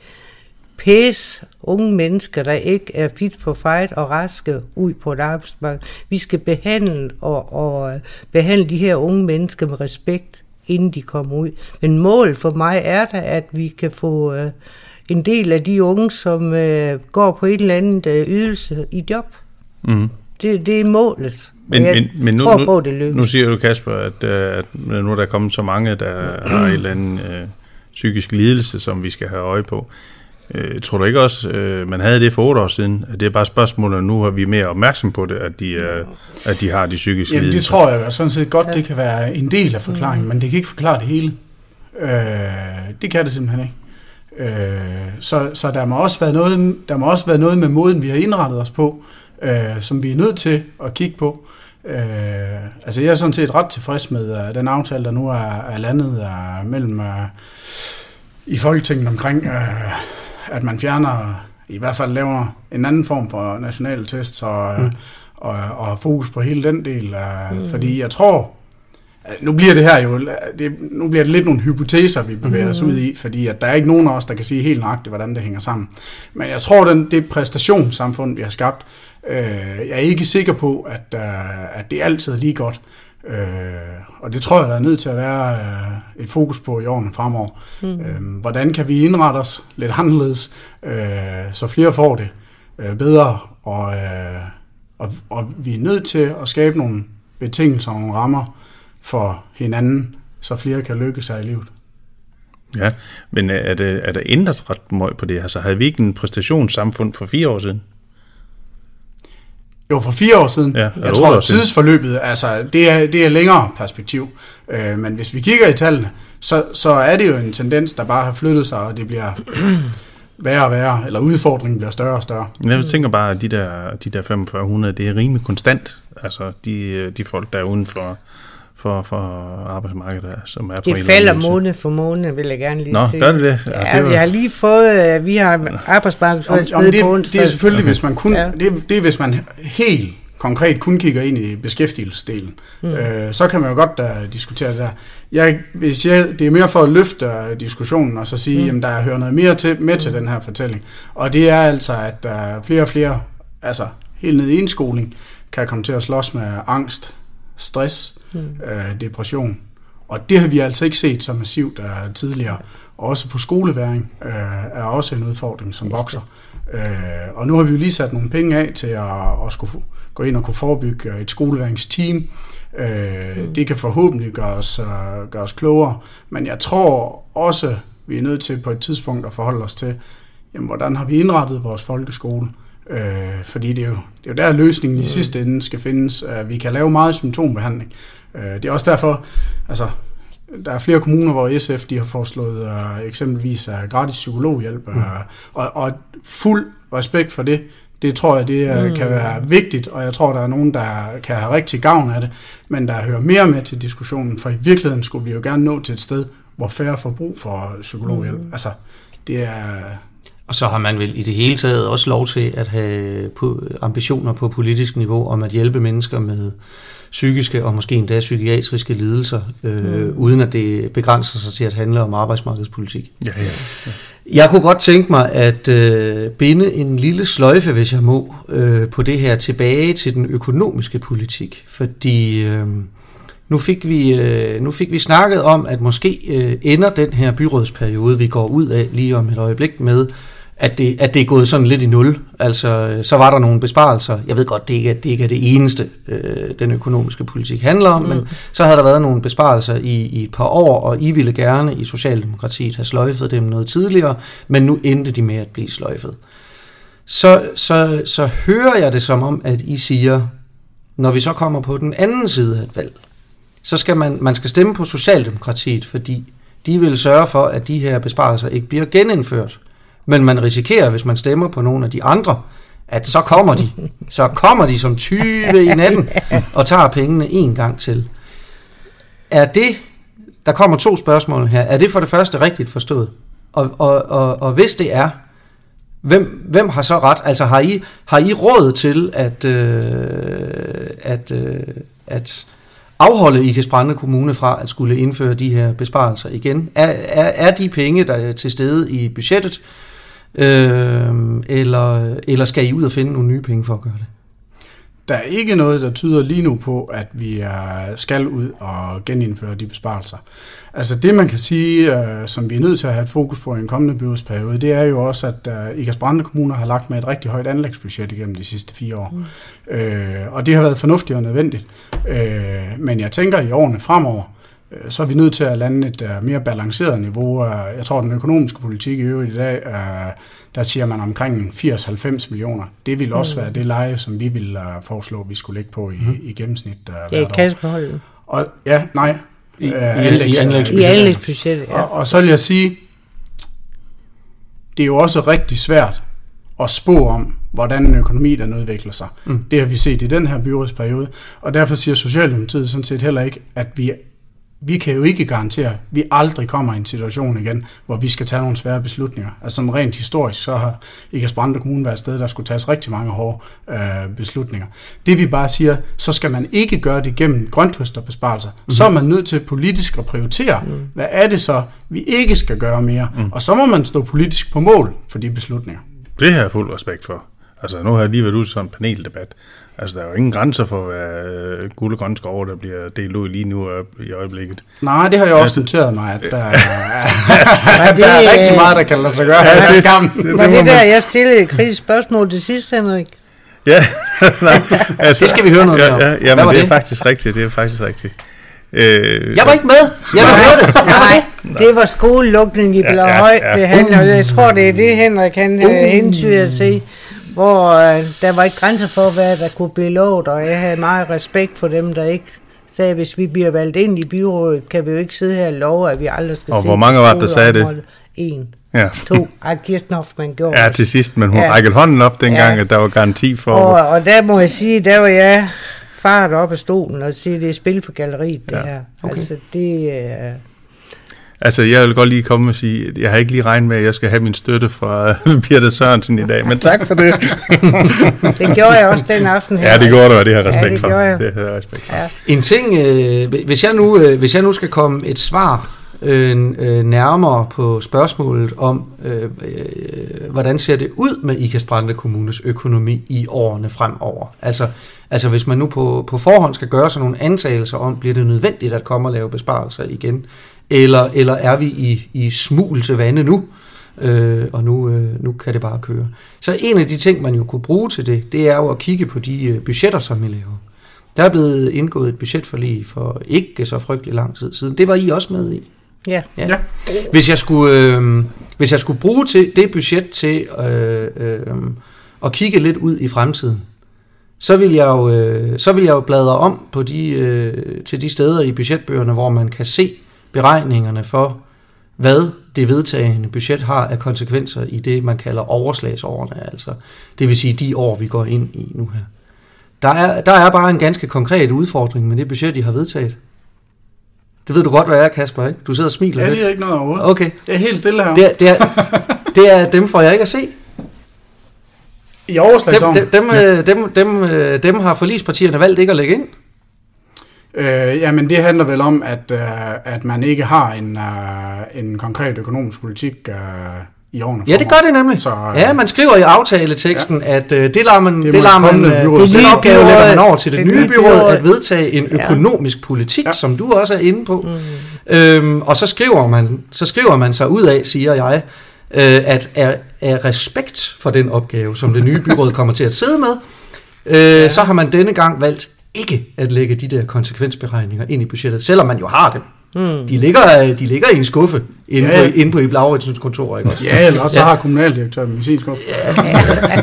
pæs unge mennesker, der ikke er fit for fight og raske ud på et arbejdsmarked. Vi skal behandle og, og behandle de her unge mennesker med respekt, inden de kommer ud. Men målet for mig er da, at vi kan få uh, en del af de unge, som uh, går på et eller andet uh, ydelse i job. Mm. Det, det er målet. Men, men, men nu, nu, på, det nu siger du, Kasper, at, at nu er der kommet så mange, der har en eller anden uh, psykisk lidelse, som vi skal have øje på. Øh, tror du ikke også, øh, man havde det for otte år siden, at det er bare spørgsmål, og nu har vi mere opmærksom på det, at de, er, at de har de psykiske Jamen lidelser? det tror jeg sådan set godt, ja. det kan være en del af forklaringen, mm. men det kan ikke forklare det hele. Øh, det kan det simpelthen ikke. Øh, så, så der må også være noget, der må også være noget med måden, vi har indrettet os på, øh, som vi er nødt til at kigge på. Øh, altså jeg er sådan set ret tilfreds med uh, den aftale, der nu er, er landet uh, mellem uh, i Folketinget omkring uh, at man fjerner, i hvert fald laver en anden form for nationale test, og, mm. og, og har fokus på hele den del. Uh, mm. Fordi jeg tror, nu bliver det her jo, det, nu bliver det lidt nogle hypoteser, vi bevæger mm. os ud i, fordi at der er ikke nogen af os, der kan sige helt nøjagtigt, hvordan det hænger sammen. Men jeg tror, den, det præstationssamfund, vi har skabt, øh, jeg er ikke sikker på, at, uh, at det altid er lige godt. Øh, og det tror jeg, der er nødt til at være øh, et fokus på i årene fremover. Mm. Øh, hvordan kan vi indrette os lidt anderledes, øh, så flere får det øh, bedre, og, øh, og, og vi er nødt til at skabe nogle betingelser og nogle rammer for hinanden, så flere kan lykkes sig i livet. Ja, men er, det, er der ændret ret meget på det? Altså havde vi ikke en præstationssamfund for fire år siden? Jo, for fire år siden. Ja, jeg tror, at tidsforløbet, altså, det er, det er længere perspektiv. Øh, men hvis vi kigger i tallene, så, så er det jo en tendens, der bare har flyttet sig, og det bliver [CLEARS THROAT] værre og værre, eller udfordringen bliver større og større. Jeg tænker bare, at de der, de der 4500, det er rimelig konstant. Altså, de, de folk, der er uden for, for, for arbejdsmarkedet, som er på Det en falder måned for måned, vil jeg gerne lige Nå, sige. gør det det? Ja, Ja, det var- vi har lige fået, øh, vi har Om, arbejdsmarkedsudvalgsmøde om det, på det onsdag. er selvfølgelig, hvis man kun, Ja. det, det er, hvis man helt konkret kun kigger ind i beskæftigelsesdelen. Mm. Øh, så kan man jo godt uh, diskutere det der. Jeg, hvis jeg, det er mere for at løfte uh, diskussionen og så sige, mm. jamen der hører noget mere til, med til den her fortælling. Og det er altså, at uh, flere og flere, altså helt ned i indskoling, kan komme til at slås med angst, stress, mm. uh, depression. Og det har vi altså ikke set så massivt uh, tidligere. Og også på skoleværing uh, er også en udfordring, som vokser. Øh, og nu har vi jo lige sat nogle penge af til at, at skulle gå ind og kunne forebygge et skoleværingsteam. Øh, mm. Det kan forhåbentlig gøre os, uh, gøre os klogere, men jeg tror også, vi er nødt til på et tidspunkt at forholde os til, jamen, hvordan har vi indrettet vores folkeskole? Øh, fordi det er, jo, det er jo der løsningen i sidste ende skal findes. Vi kan lave meget symptombehandling. Uh, det er også derfor, altså der er flere kommuner, hvor SF de har foreslået uh, eksempelvis uh, gratis psykologhjælp, uh, og, og fuld respekt for det. Det tror jeg, det uh, mm. kan være vigtigt, og jeg tror, der er nogen, der kan have rigtig gavn af det, men der hører mere med til diskussionen, for i virkeligheden skulle vi jo gerne nå til et sted, hvor færre får brug for psykologhjælp. Mm. Altså, det er... Og så har man vel i det hele taget også lov til at have ambitioner på politisk niveau om at hjælpe mennesker med psykiske og måske endda psykiatriske lidelser, øh, mm. uden at det begrænser sig til at handle om arbejdsmarkedspolitik. Ja, ja. ja. Jeg kunne godt tænke mig at øh, binde en lille sløjfe, hvis jeg må, øh, på det her tilbage til den økonomiske politik, fordi øh, nu, fik vi, øh, nu fik vi snakket om, at måske øh, ender den her byrådsperiode, vi går ud af lige om et øjeblik med, at det, at det er gået sådan lidt i nul. Altså, så var der nogle besparelser. Jeg ved godt, det ikke er det, ikke er det eneste, øh, den økonomiske politik handler om, mm. men så havde der været nogle besparelser i, i et par år, og I ville gerne i Socialdemokratiet have sløjfet dem noget tidligere, men nu endte de med at blive sløjfet. Så, så, så hører jeg det som om, at I siger, når vi så kommer på den anden side af et valg, så skal man, man skal stemme på Socialdemokratiet, fordi de vil sørge for, at de her besparelser ikke bliver genindført. Men man risikerer, hvis man stemmer på nogle af de andre, at så kommer de. Så kommer de som 20 i natten og tager pengene en gang til. Er det, der kommer to spørgsmål her, er det for det første rigtigt forstået? Og, og, og, og hvis det er, hvem, hvem har så ret? Altså har I, har I råd til at, øh, at, øh, at afholde Ikast Brande Kommune fra at skulle indføre de her besparelser igen? Er, er, er de penge, der er til stede i budgettet, øh, eller, eller skal I ud og finde nogle nye penge for at gøre det? Der er ikke noget, der tyder lige nu på, at vi skal ud og genindføre de besparelser. Altså det, man kan sige, uh, som vi er nødt til at have et fokus på i en kommende byrådsperiode, det er jo også, at uh, Ikast Brande Kommune har lagt med et rigtig højt anlægsbudget igennem de sidste fire år. Mm. Uh, og det har været fornuftigt og nødvendigt. Uh, men jeg tænker, i årene fremover, så er vi nødt til at lande et uh, mere balanceret niveau. Jeg tror, den økonomiske politik i øvrigt i dag, uh, der siger man omkring 80-90 millioner. Det vil også mm. være det leje, som vi vil foreslå, vi skulle lægge på i, mm. i gennemsnit Det hvert år. kassebeholdet. Og ja, nej. I- i- øh, i anlægsbudgettet. I anlægsbudgettet, ja. og, og så vil jeg sige, det er jo også rigtig svært at spå om, hvordan en økonomi den udvikler sig. Mm. Det har vi set i den her byrådsperiode, og derfor siger Socialdemokratiet sådan set heller ikke, at vi, vi kan jo ikke garantere, at vi aldrig kommer i en situation igen, hvor vi skal tage nogle svære beslutninger. Altså sådan rent historisk, så har Ikast Brande Kommune været et sted, der skulle tages rigtig mange hårde øh, beslutninger. Det vi bare siger, så skal man ikke gøre det gennem grønthøsterbesparelser. Mm. Så er man nødt til politisk at prioritere, mm. hvad er det så, vi ikke skal gøre mere. Mm. Og så må man stå politisk på mål for de beslutninger. Det har jeg fuld respekt for. Altså, nu har jeg lige været ude til sådan en paneldebat. Altså, der er jo ingen grænser for, hvad øh, guld og grønne skove, der bliver delt ud lige nu øh, i øjeblikket. Nej, det har jeg også noteret mig, at der, er- [LAUGHS] Var der er det, rigtig øh, meget, der kan lade sig gøre. Ja, Ja, det- det, det- Var det der, jeg stillede et kritisk spørgsmål til sidst, Henrik? Ja, [LAUGHS] nej, [LAUGHS] altså, Det skal vi høre noget ja, om. ja, ja, men var det er det? faktisk rigtigt, det er faktisk rigtigt. Øh, Jeg var ikke med. Jeg vil høre det. Nej, det var skolelukning i Ja, ja, Blåhøj, ja. det handler Jeg tror, det er det, Henrik han uh. hensyder til. Hvor uh, der var ikke grænser for, hvad der kunne blive lovet, og jeg havde meget respekt for dem, der ikke sagde, hvis vi bliver valgt ind i byrådet, kan vi jo ikke sidde her og love, at vi aldrig skal Og se hvor mange var det, der sagde det? En, Ja. to. Ej, Kirsten Hoffmann gjorde Ja, til sidst, men hun Ja. rækkede hånden op dengang, Ja. at der var garanti for... Og, og der må jeg sige, der var jeg fart op af stolen og sige, det er spil for galleriet, det Ja, her. okay. Altså, det er... Altså, jeg vil godt lige komme og sige, at jeg har ikke lige regnet med, at jeg skal have min støtte fra [LAUGHS] Birte Sørensen i dag, men tak for det. [LAUGHS] Det gjorde jeg også den aften her. ja, det gjorde du, og det har respekt Ja, det for. jeg. Det har respekt for. Ja. En ting, øh, hvis, jeg nu, øh, hvis jeg nu skal komme et svar øh, øh, nærmere på spørgsmålet om, øh, øh, hvordan ser det ud med Ikast Brande Kommunes økonomi i årene fremover? Altså, altså hvis man nu på, på forhånd skal gøre sig nogle antagelser om, bliver det nødvendigt at komme og lave besparelser igen? Eller, eller er vi i, i smul til vande nu? øh, og nu, øh, nu kan det bare køre. Så en af de ting, man jo kunne bruge til det, det er jo at kigge på de øh, budgetter, som vi laver. Der er blevet indgået et budgetforlig for ikke så frygtelig lang tid siden. Det var I også med i. Ja. Ja. Ja. Hvis, jeg skulle, øh, hvis jeg skulle bruge til det budget til øh, øh, at kigge lidt ud i fremtiden, så vil jeg jo, øh, så vil jeg jo bladre om på de, øh, til de steder i budgetbøgerne, hvor man kan se beregningerne for, hvad det vedtagende budget har af konsekvenser i det, man kalder overslagsårene, altså det vil sige de år, vi går ind i nu her. Der er, der er bare en ganske konkret udfordring med det budget, I har vedtaget. Det ved du godt, hvad jeg er, Kasper, ikke? Du sidder og smiler Jeg siger ikke noget overhovedet. Okay. Jeg er helt stille her. Det, er- det, er, det er dem får jeg ikke at se. I Dem, overslagsåren. dem, dem, ja. dem, dem, øh, dem har forlispartierne valgt ikke at lægge ind. Øh, jamen det handler vel om, at, øh, at man ikke har en, øh, en konkret økonomisk politik øh, i årene Ja, det gør det nemlig. Så, øh, Ja, man skriver i aftaleteksten, ja. at øh, det lader man, det, Det lader det man, øh, byråd det nye opgave lægger man over til det, det nye byråd byråd. at vedtage en Ja. økonomisk politik, Ja. som du også er inde på. Mm. Øhm, og så skriver, man, så skriver man sig ud af, siger jeg, øh, at af, af respekt for den opgave, som det nye byråd kommer til at sidde med, øh, ja. så har man denne gang valgt ikke at lægge de der konsekvensberegninger ind i budgettet, selvom man jo har dem. Mm. De, ligger, de ligger i en skuffe inde, Ja. på, inde på Ib Lauritsens kontor, ikke også? Ja, eller også Ja. ja. har kommunaldirektøren med sin skuffe.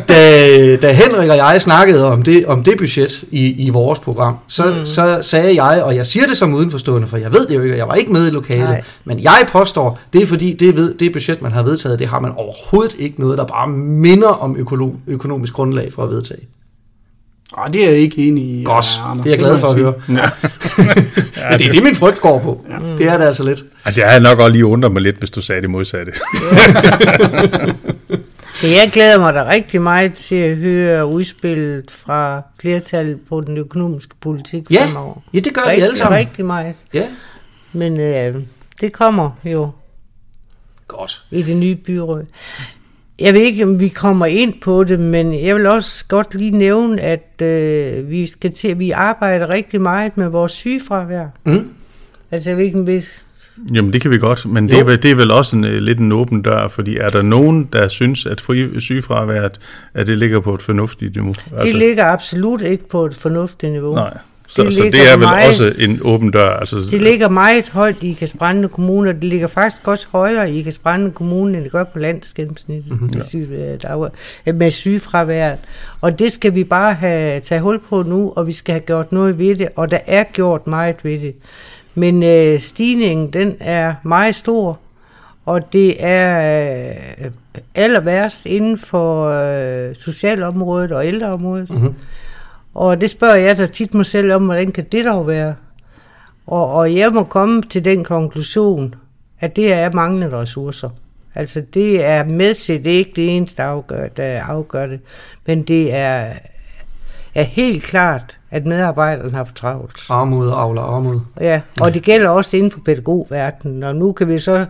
da, da Henrik og jeg snakkede om det, om det budget i, i vores program, så, mm. så sagde jeg, og jeg siger det som udenforstående, for jeg ved det jo ikke, og jeg var ikke med i lokalet, Nej. men jeg påstår, det er fordi, det, ved, det budget, man har vedtaget, det har man overhovedet ikke noget, der bare minder om økolo, økonomisk grundlag for at vedtage. Ah, det er jeg ikke enig i. Godt, Anders. det er jeg glad for at høre. Ja. [LAUGHS] Men det er det, min frygt går på. Det er det altså lidt. Altså, jeg havde nok også lige undret mig lidt, hvis du sagde det modsatte. Men [LAUGHS] jeg glæder mig da rigtig meget til at høre udspillet fra flertallet på den økonomiske politik Ja, fremover. ja det gør vi rigtig, alle sammen. Rigtig meget. Ja, Men øh, det kommer jo godt. i det nye byråd. Jeg ved ikke, om vi kommer ind på det, men jeg vil også godt lige nævne, at øh, vi skal til, at vi arbejder rigtig meget med vores sygefravær. Mm. Altså, jeg ved ikke, hvis... Jamen, det kan vi godt, men det er, vel- det er vel også en, øh, lidt en åben dør, fordi er der nogen, der synes, at fri, sygefraværet, at det ligger på et fornuftigt niveau? Det ligger absolut ikke på et fornuftigt niveau. Altså- Nej, så Det så det er vel meget- også en åben dør. Altså, Det ligger meget højt i Ikast-Brande Kommune, og det ligger faktisk også højere i Ikast-Brande Kommune, end det gør på landsgennemsnittet Mhm. mm-hmm. syge, øh, dag- øh, med sygefraværet. Og det skal vi bare have taget hul på nu, og vi skal have gjort noget ved det, og der er gjort meget ved det. Men øh, stigningen, den er meget stor, og det er øh, aller værst inden for øh, socialområdet og ældreområdet. Mm-hmm. Og det spørger jeg da tit mig selv om, hvordan kan det dog være? Og, og jeg må komme til den konklusion, at det er manglende ressourcer. Altså det er med til, det er ikke det eneste, der afgør, der afgør det, men det er, er helt klart, at medarbejderne har for travlt. Armod avler armod. Ja, og det gælder også inden for pædagogverdenen, og nu kan vi så,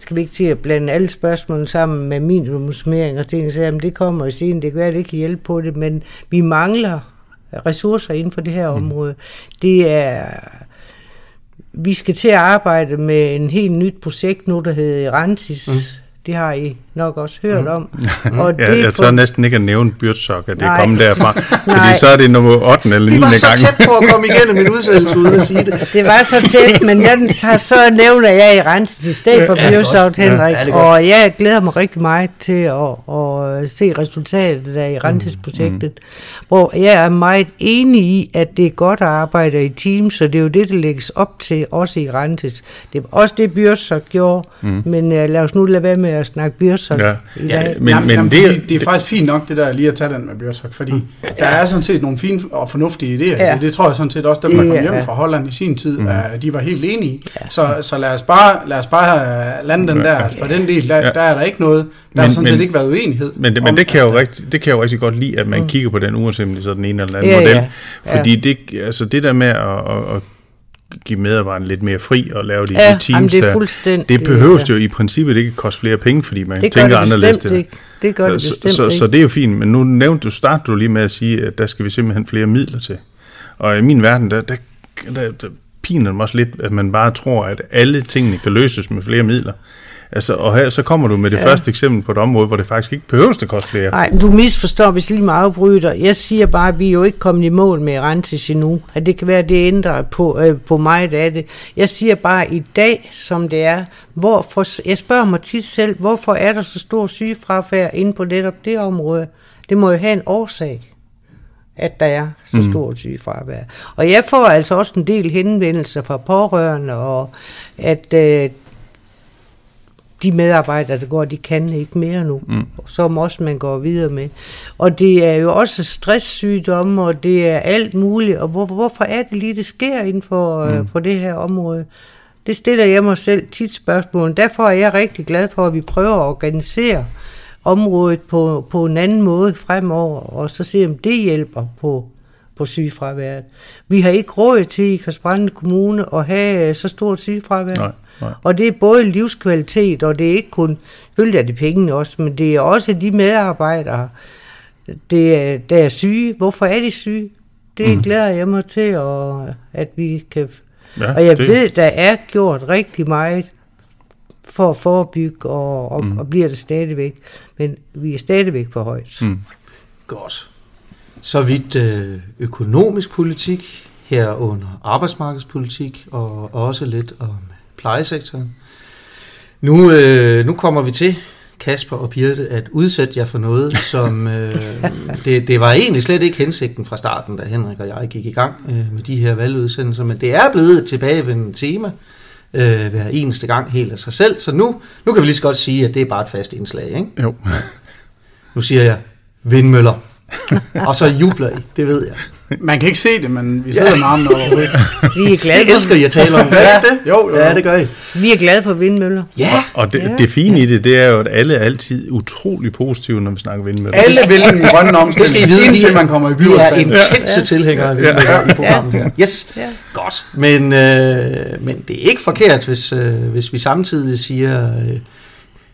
skal vi ikke til at blande alle spørgsmålene sammen med minimumsmering og ting, så jamen, det kommer jo senere, det kan være, det kan hjælpe på det, men vi mangler ressourcer inden for det her område. Det er, vi skal til at arbejde med en helt nyt projekt nu, der hedder Rensis. Mm. Det har I nok også hørt om. Og [LAUGHS] ja, det jeg tør næsten ikke at nævne Byrtsok, at det er kommet derfra. [LAUGHS] fordi så er det nummer 8. eller 9. gang. Det var så gang. tæt på at komme igennem min udsendelse uden at sige det. [LAUGHS] Det var så tæt, men jeg, så nævner jeg i Rense til stedet for ja, Byrtsok, Henrik. Ja, og jeg glæder mig rigtig meget til at, at se resultatet af i Renses-projektet, mm. hvor jeg er meget enig i, at det er godt at arbejde i team, så det er jo det, der lægges op til, også i Renses. Det er også det, Byrtsok gjorde, mm. men uh, lad os nu lade være med at snakke Byrtsok. Ja. Ja, men, jamen, men jamen, det, det, det er faktisk fint nok, det der lige at tage den med Bjørsak, fordi mm. ja. der er sådan set nogle fine og fornuftige idéer. Ja. Det, det tror jeg sådan set også, dem der kom hjem ja. fra Holland i sin tid, mm. uh, de var helt enige. Ja. Så, så lad os bare, lad os bare uh, lande den der. For den del, der, ja. der er der ikke noget, der men, har sådan men, set ikke været uenighed. Men, det, men det, kan jo rigtig, det kan jeg jo rigtig godt lide, at man mm. kigger på den uanset så den ene eller anden ja, model. Ja. Fordi det, altså det der med at, at, at give medarbejderne lidt mere fri og lave de, ja, teams det der. Det behøves ja. jo i princippet ikke koste flere penge, fordi man det tænker anderledes det. Ikke. Det gør det bestemt så, så, ikke. Så det er jo fint, men nu nævnte du, startede du lige med at sige, at der skal vi simpelthen flere midler til. Og i min verden, der, der, der, der piner det også lidt, at man bare tror, at alle tingene kan løses med flere midler. Altså, og her, så kommer du med det ja. første eksempel på et område, hvor det faktisk ikke behøves at koste flere. Nej, du misforstår, hvis lige meget afbryder. Jeg siger bare, at vi er jo ikke kommet i mål med Rentis endnu. At det kan være, at det ændrer på, øh, på mig, af det. Jeg siger bare i dag, som det er, hvorfor, jeg spørger mig tit selv, hvorfor er der så stor sygefrafærd inde på netop det område? Det må jo have en årsag at der er så mm. stort sygefravær. Og jeg får altså også en del henvendelser fra pårørende, og at øh, de medarbejdere, der går, de kan ikke mere nu, mm. som også man går videre med. Og det er jo også stresssygdomme, og det er alt muligt, og hvor, hvorfor er det lige, det sker inden for, øh, mm. uh, på det her område? Det stiller jeg mig selv tit spørgsmål. Derfor er jeg rigtig glad for, at vi prøver at organisere området på, på en anden måde fremover, og så se, om det hjælper på, på sygefraværet. Vi har ikke råd til i Kasbrande Kommune at have så stort sygefravær. Nej. Nej. Og det er både livskvalitet, og det er ikke kun, selvfølgelig er det pengene også, men det er også de medarbejdere, det er, der er syge. Hvorfor er de syge? Det mm. glæder jeg mig til, og at vi kan... Ja, og jeg det. ved, der er gjort rigtig meget for at forebygge, og, og, mm. og bliver det stadigvæk. Men vi er stadigvæk for højt. Mm. Godt. Så vidt øh, økonomisk politik, herunder arbejdsmarkedspolitik, og også lidt om plejesektoren. Nu, øh, nu kommer vi til, Kasper og Birte, at udsætte jer for noget, som øh, [LAUGHS] det, det var egentlig slet ikke hensigten fra starten, da Henrik og jeg gik i gang øh, med de her valgudsendelser, men det er blevet et tilbagevendende tema øh, hver eneste gang helt af sig selv, så nu, nu kan vi lige så godt sige, at det er bare et fast indslag, ikke? Jo. Nu siger jeg vindmøller. [LAUGHS] og så jubler I, det ved jeg. Man kan ikke se det, men vi sidder ja. med armen over [LAUGHS] Vi er glade for... elsker I at tale om. [LAUGHS] Hvad er det? Jo, jo, Ja, det gør I. Vi er glade for vindmøller. Ja. Og det, ja. det fine i det, det er jo, at alle er altid utrolig positive, når vi snakker vindmøller. Alle vil den grønne omstilling, det skal I vide, indtil man kommer i byrådet. Vi er intense ja. tilhængere af vindmøller ja. i programmet her. Yes, ja. godt. Men, øh, men det er ikke forkert, hvis, øh, hvis vi samtidig siger... Øh,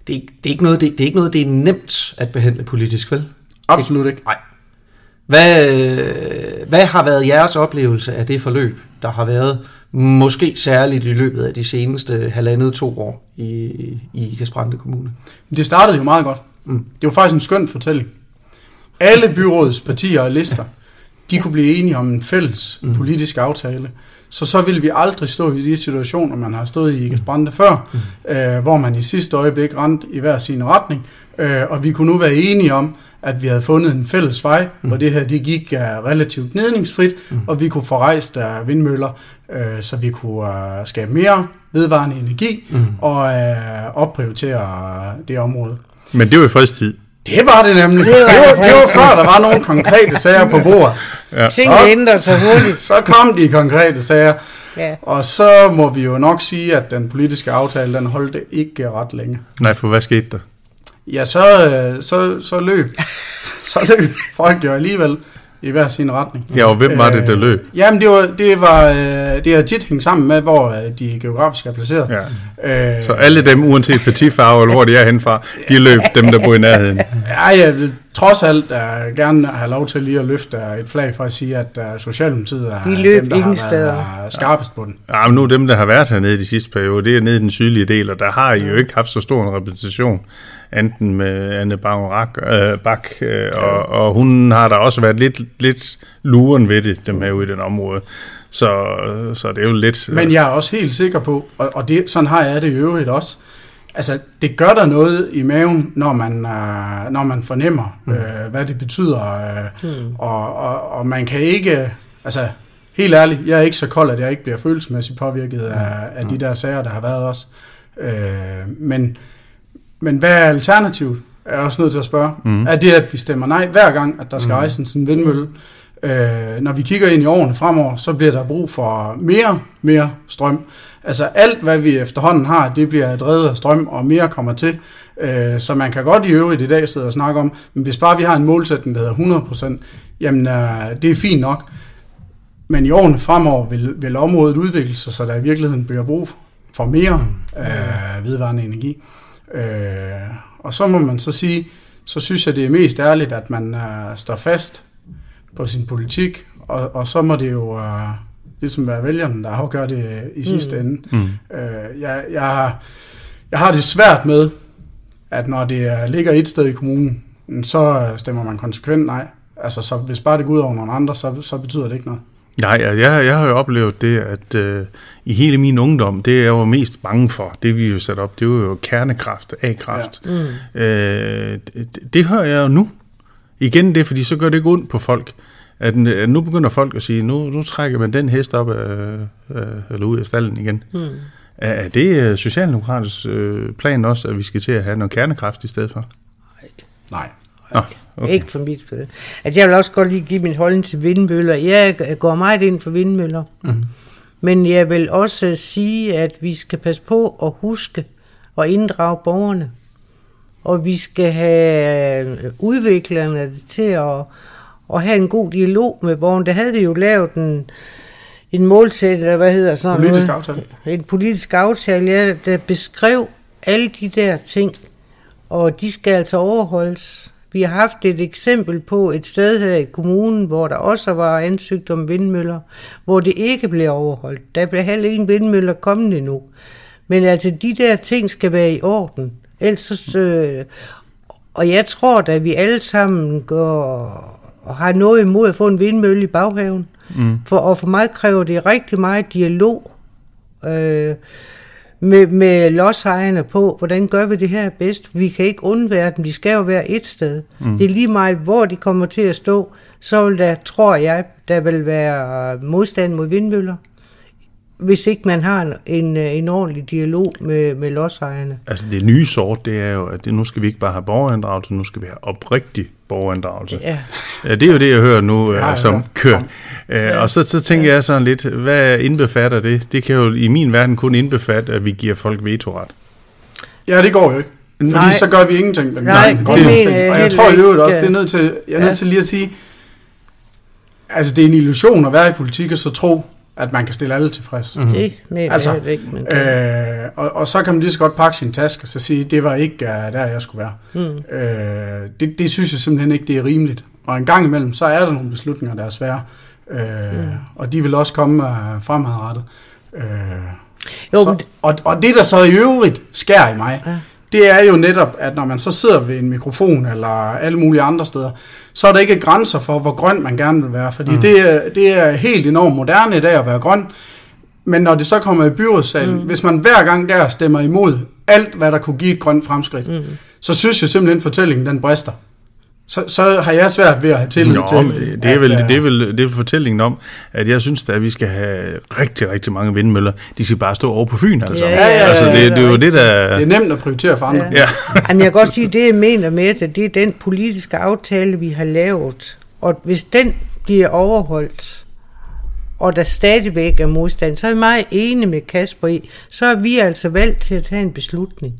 det, det, er ikke noget, det, det er ikke noget, det er nemt at behandle politisk, vel? Absolut ikke. Nej. Hvad, hvad har været jeres oplevelse af det forløb, der har været måske særligt i løbet af de seneste halvandet to år i, i Kasprande Kommune? Det startede jo meget godt. Mm. Det var faktisk en skøn fortælling. Alle byrådets partier og lister, de kunne blive enige om en fælles mm. politisk aftale. Så så ville vi aldrig stå i de situationer, man har stået i Kasprande før, mm. øh, hvor man i sidste øjeblik rendte i hver sin retning, øh, og vi kunne nu være enige om, at vi havde fundet en fælles vej, mm. hvor det her det gik uh, relativt nedningsfrit, mm. og vi kunne få rejst uh, vindmøller, uh, så vi kunne uh, skabe mere vedvarende energi mm. og uh, opprioritere uh, det område. Men det var i fredstid. Det var det nemlig. Det var, det var, det var før, der var nogle konkrete sager på bordet. Ja. Ting ændrer sig hurtigt. Så kom de konkrete sager. Ja. Og så må vi jo nok sige, at den politiske aftale, den holdte ikke ret længe. Nej, for hvad skete der? Ja, så, øh, så, så løb, [LAUGHS] så løb folk jo alligevel i hver sin retning. Ja, og hvem var det, der øh, løb? Jamen, det var, det var øh, det er tit hængt sammen med, hvor de geografisk er placeret. Ja. Øh, så alle dem, uanset partifarve eller hvor de er henfra, de løb dem, der bor i nærheden? Ja, ja trods alt uh, gerne have lov til lige at løfte et flag for at sige, at uh, Socialdemokratiet er De løb dem, der ingen har steder. været skarpest på den. Ja, men nu dem, der har været hernede de sidste periode, det er nede i den sydlige del, og der har I jo ikke haft så stor en repræsentation, enten med Anne Bang øh, Bak, øh, og, og hun har der også været lidt, lidt luren ved det, dem her ude i den område. Så, så det er jo lidt... Men jeg er også helt sikker på, og, og det, sådan har jeg det i øvrigt også, altså det gør der noget i maven, når man, øh, når man fornemmer, mm. øh, hvad det betyder, øh, mm. og, og, og man kan ikke, altså helt ærligt, jeg er ikke så kold, at jeg ikke bliver følelsesmæssigt påvirket af, af de der sager, der har været også. Øh, men, men hvad er alternativet? Er jeg også nødt til at spørge. Mm. Er det, at vi stemmer nej hver gang, at der skal mm. rejse en vindmølle? Øh, når vi kigger ind i årene fremover, så bliver der brug for mere, mere strøm. Altså alt, hvad vi efterhånden har, det bliver drevet af strøm, og mere kommer til. Øh, så man kan godt i øvrigt i dag sidde og snakke om, men hvis bare vi har en målsætning, der hedder 100%, jamen øh, det er fint nok. Men i årene fremover vil, vil området udvikle sig, så der i virkeligheden bliver brug for mere øh, vedvarende energi. Øh, og så må man så sige, så synes jeg, det er mest ærligt, at man øh, står fast på sin politik, og, og så må det jo øh, ligesom være vælgerne, der afgør det i sidste ende. Mm. Øh, jeg, jeg, har- jeg har det svært med, at når det er- ligger et sted i kommunen, så stemmer man konsekvent nej. Altså, så hvis bare det går ud over nogle andre, så, så betyder det ikke noget. Nej, jeg, jeg, jeg har jo oplevet det, at øh, i hele min ungdom, det jeg var mest bange for, det vi jo sat op, det var jo kernekraft, A-kraft. Ja. Mm. Øh, det, det hører jeg jo nu. Igen det, fordi så gør det ikke ondt på folk. At, at nu begynder folk at sige, nu, nu trækker man den hest op af, øh, eller ud af stallen igen. Mm. Er, er det øh, Socialdemokratisk øh, plan også, at vi skal til at have noget kernekraft i stedet for? Nej. Nå, Okay. Ikke for mit. Altså, jeg vil også godt lige give min holdning til vindmøller. Jeg går meget ind for vindmøller. Mm. Men jeg vil også sige, at vi skal passe på at huske og inddrage borgerne. Og vi skal have udviklerne til at, at have en god dialog med borgerne. Der havde vi jo lavet en, en målsæt, eller hvad hedder sådan Politisk noget? aftale. En politisk aftale, ja, der beskrev alle de der ting, og de skal altså overholdes. Vi har haft et eksempel på et sted her i kommunen, hvor der også var ansøgt om vindmøller, hvor det ikke blev overholdt. Der blev heller ingen vindmøller kommet endnu. Men altså, de der ting skal være i orden. Ellers øh, og jeg tror da, at vi alle sammen går og har noget imod at få en vindmølle i baghaven. Mm. For, og for mig kræver det rigtig meget dialog øh, med, med lodsejerne på, hvordan gør vi det her bedst. Vi kan ikke undvære dem, de skal jo være et sted. Mm. Det er lige meget, hvor de kommer til at stå, så vil der, tror jeg, der vil være modstand mod vindmøller, hvis ikke man har en, en, en ordentlig dialog med, med lodsejerne. Altså det nye sort, det er jo, at det, nu skal vi ikke bare have borgerinddragelse, nu skal vi have oprigtig borgerinddragelse. Ja. Ja, det er jo det, jeg hører nu, Ja, ja, ja, som ja. kører. Ja. Og så, så tænker jeg sådan lidt, hvad indbefatter det? Det kan jo i min verden kun indbefatte, at vi giver folk vetoret. Ja, det går jo ikke. Fordi Nej. så gør vi ingenting. Men Nej, det mener jeg Og jeg tror i øvrigt ikke. også, det er nødt til, jeg er nødt Ja. til lige at sige, altså det er en illusion at være i politik og så tro, at man kan stille alle tilfreds. Mm. Det mener Altså, jeg ikke. Men det, Øh, og, og så kan man lige så godt pakke sin taske og så sige, det var ikke uh, der, jeg skulle være. mm. Øh, det, det synes jeg simpelthen ikke, det er rimeligt. Og en gang imellem, så er der nogle beslutninger, der er svære. Øh, mm. Og de vil også komme uh, fremadrettet. Øh, Jo, så, men- og, og det, der så i øvrigt sker i mig, Ja. Det er jo netop, at når man så sidder ved en mikrofon eller alle mulige andre steder, så er der ikke grænser for, hvor grøn man gerne vil være. Fordi mm. det, er, det er helt enormt moderne i dag at være grøn. Men når det så kommer i byrådssalen, mm. hvis man hver gang der stemmer imod alt, hvad der kunne give et grønt fremskridt, mm. så synes jeg simpelthen, at fortællingen den brister. Så, så har jeg svært ved at have tillid Nå, til, det er, vel, at, øh, det, er vel, det er vel fortællingen om, at jeg synes, at vi skal have rigtig, rigtig mange vindmøller. De skal bare stå over på Fyn, sammen. Ja, ja, ja, altså, det, ja, det er jo det, der... det er nemt at prioritere for andre. Ja. Ja. Ja. Jamen, jeg kan godt sige, det jeg mener med det, det er den politiske aftale, vi har lavet. Og hvis den bliver overholdt, og der stadigvæk er modstand, så er jeg meget enig med Kasper i, så er vi altså valgt til at tage en beslutning.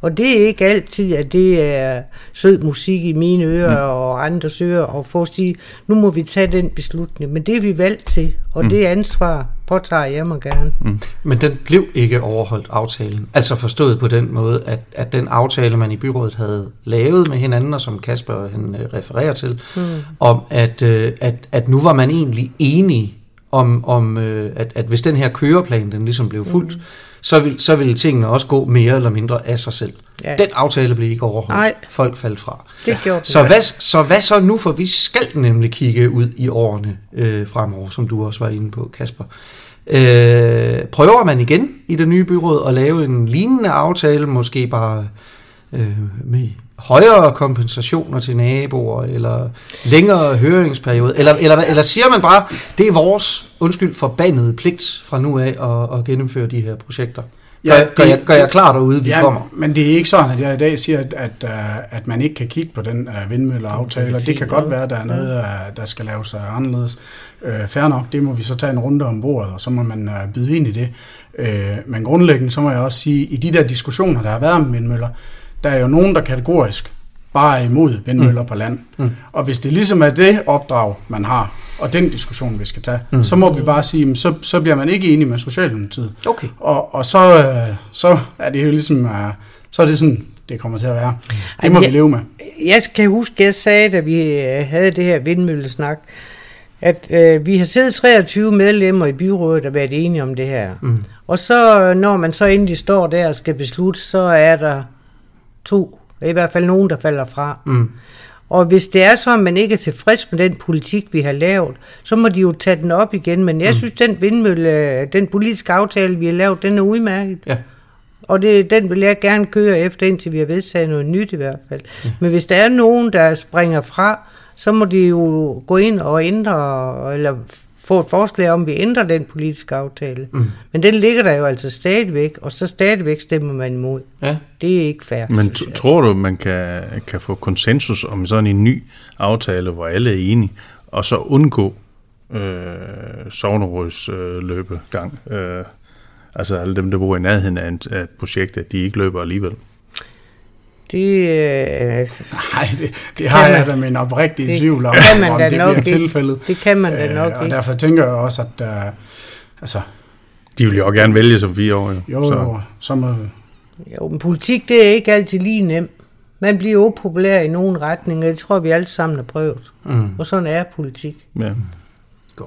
Og det er ikke altid, at det er sød musik i mine ører mm. og andres ører, og for at sige, nu må vi tage den beslutning. Men det er vi valgt til, og mm. det ansvar påtager jeg mig gerne. Mm. Men den blev ikke overholdt, aftalen. Altså forstået på den måde, at, at den aftale, man i byrådet havde lavet med hinanden, og som Kasper han, øh, refererer til, mm. om at, øh, at, at nu var man egentlig enige om, om øh, at, at hvis den her køreplan, den ligesom blev fuldt, mm så vil, så vil tingene også gå mere eller mindre af sig selv. Ja. Den aftale blev ikke overholdt. Nej. Folk faldt fra. Det gjorde så, hvad, så hvad så nu? For vi skal nemlig kigge ud i årene øh, fremover, som du også var inde på, Kasper. Øh, prøver man igen i det nye byråd at lave en lignende aftale, måske bare øh, med højere kompensationer til naboer, eller længere høringsperiode, eller, eller, eller siger man bare, det er vores, undskyld, forbandede pligt fra nu af at, at gennemføre de her projekter? Ja, gør, det, gør, jeg, gør jeg klar derude, vi ja, kommer? men det er ikke sådan, at jeg i dag siger, at, at, øh, at man ikke kan kigge på den uh, vindmølleaftale, og det kan godt være, at der er noget, uh, der skal laves uh, anderledes. Uh, fair nok, det må vi så tage en runde om bordet, og så må man uh, byde ind i det. Uh, men grundlæggende, så må jeg også sige, i de der diskussioner, der har været om vindmøller, der er jo nogen, der kategorisk bare er imod vindmøller mm. på land. Mm. Og hvis det ligesom er det opdrag, man har, og den diskussion, vi skal tage, mm. så må vi bare sige, så, så bliver man ikke enig med Socialdemokratiet. Okay. Og, og så, øh, så er det jo ligesom, øh, så er det sådan, det kommer til at være. Det må jeg, vi leve med. Jeg kan huske, at jeg sagde, da vi øh, havde det her vindmøllesnak, at øh, vi har siddet 23 medlemmer i byrådet og været enige om det her. Mm. Og så, når man så endelig står der og skal beslutte, så er der to, i hvert fald nogen, der falder fra. Mm. Og hvis det er så, at man ikke er tilfreds med den politik, vi har lavet, så må de jo tage den op igen. Men jeg mm. synes, den vindmølle, den politiske aftale, vi har lavet, den er udmærket. Ja. Og det, den vil jeg gerne køre efter, indtil vi har vedtaget noget nyt i hvert fald. Ja. Men hvis der er nogen, der springer fra, så må de jo gå ind og ændre, eller få et forslag om, at vi ændrer den politiske aftale. Mm. Men den ligger der jo altså stadigvæk, og så stadigvæk stemmer man imod. Ja. Det er ikke fair. Men tror du, man kan, kan få konsensus om sådan en ny aftale, hvor alle er enige, og så undgå øh, sovneråds øh, løbegang? Øh, altså alle dem, der bor i nærheden af et, af et projekt, at de ikke løber alligevel? Det, øh, [LAUGHS] Nej, det, det har jeg da min oprigtige tvivl om, kan man om det nok bliver tilfældet. Det kan man da nok øh, Og derfor tænker jeg også, at uh, altså, de vil jo gerne vælge som fire år. Jo, jo så. så må... jo, men politik det er ikke altid lige nemt. Man bliver upopulær i nogle retninger, det tror vi alle sammen har prøvet. Mm. Og sådan er politik. Ja.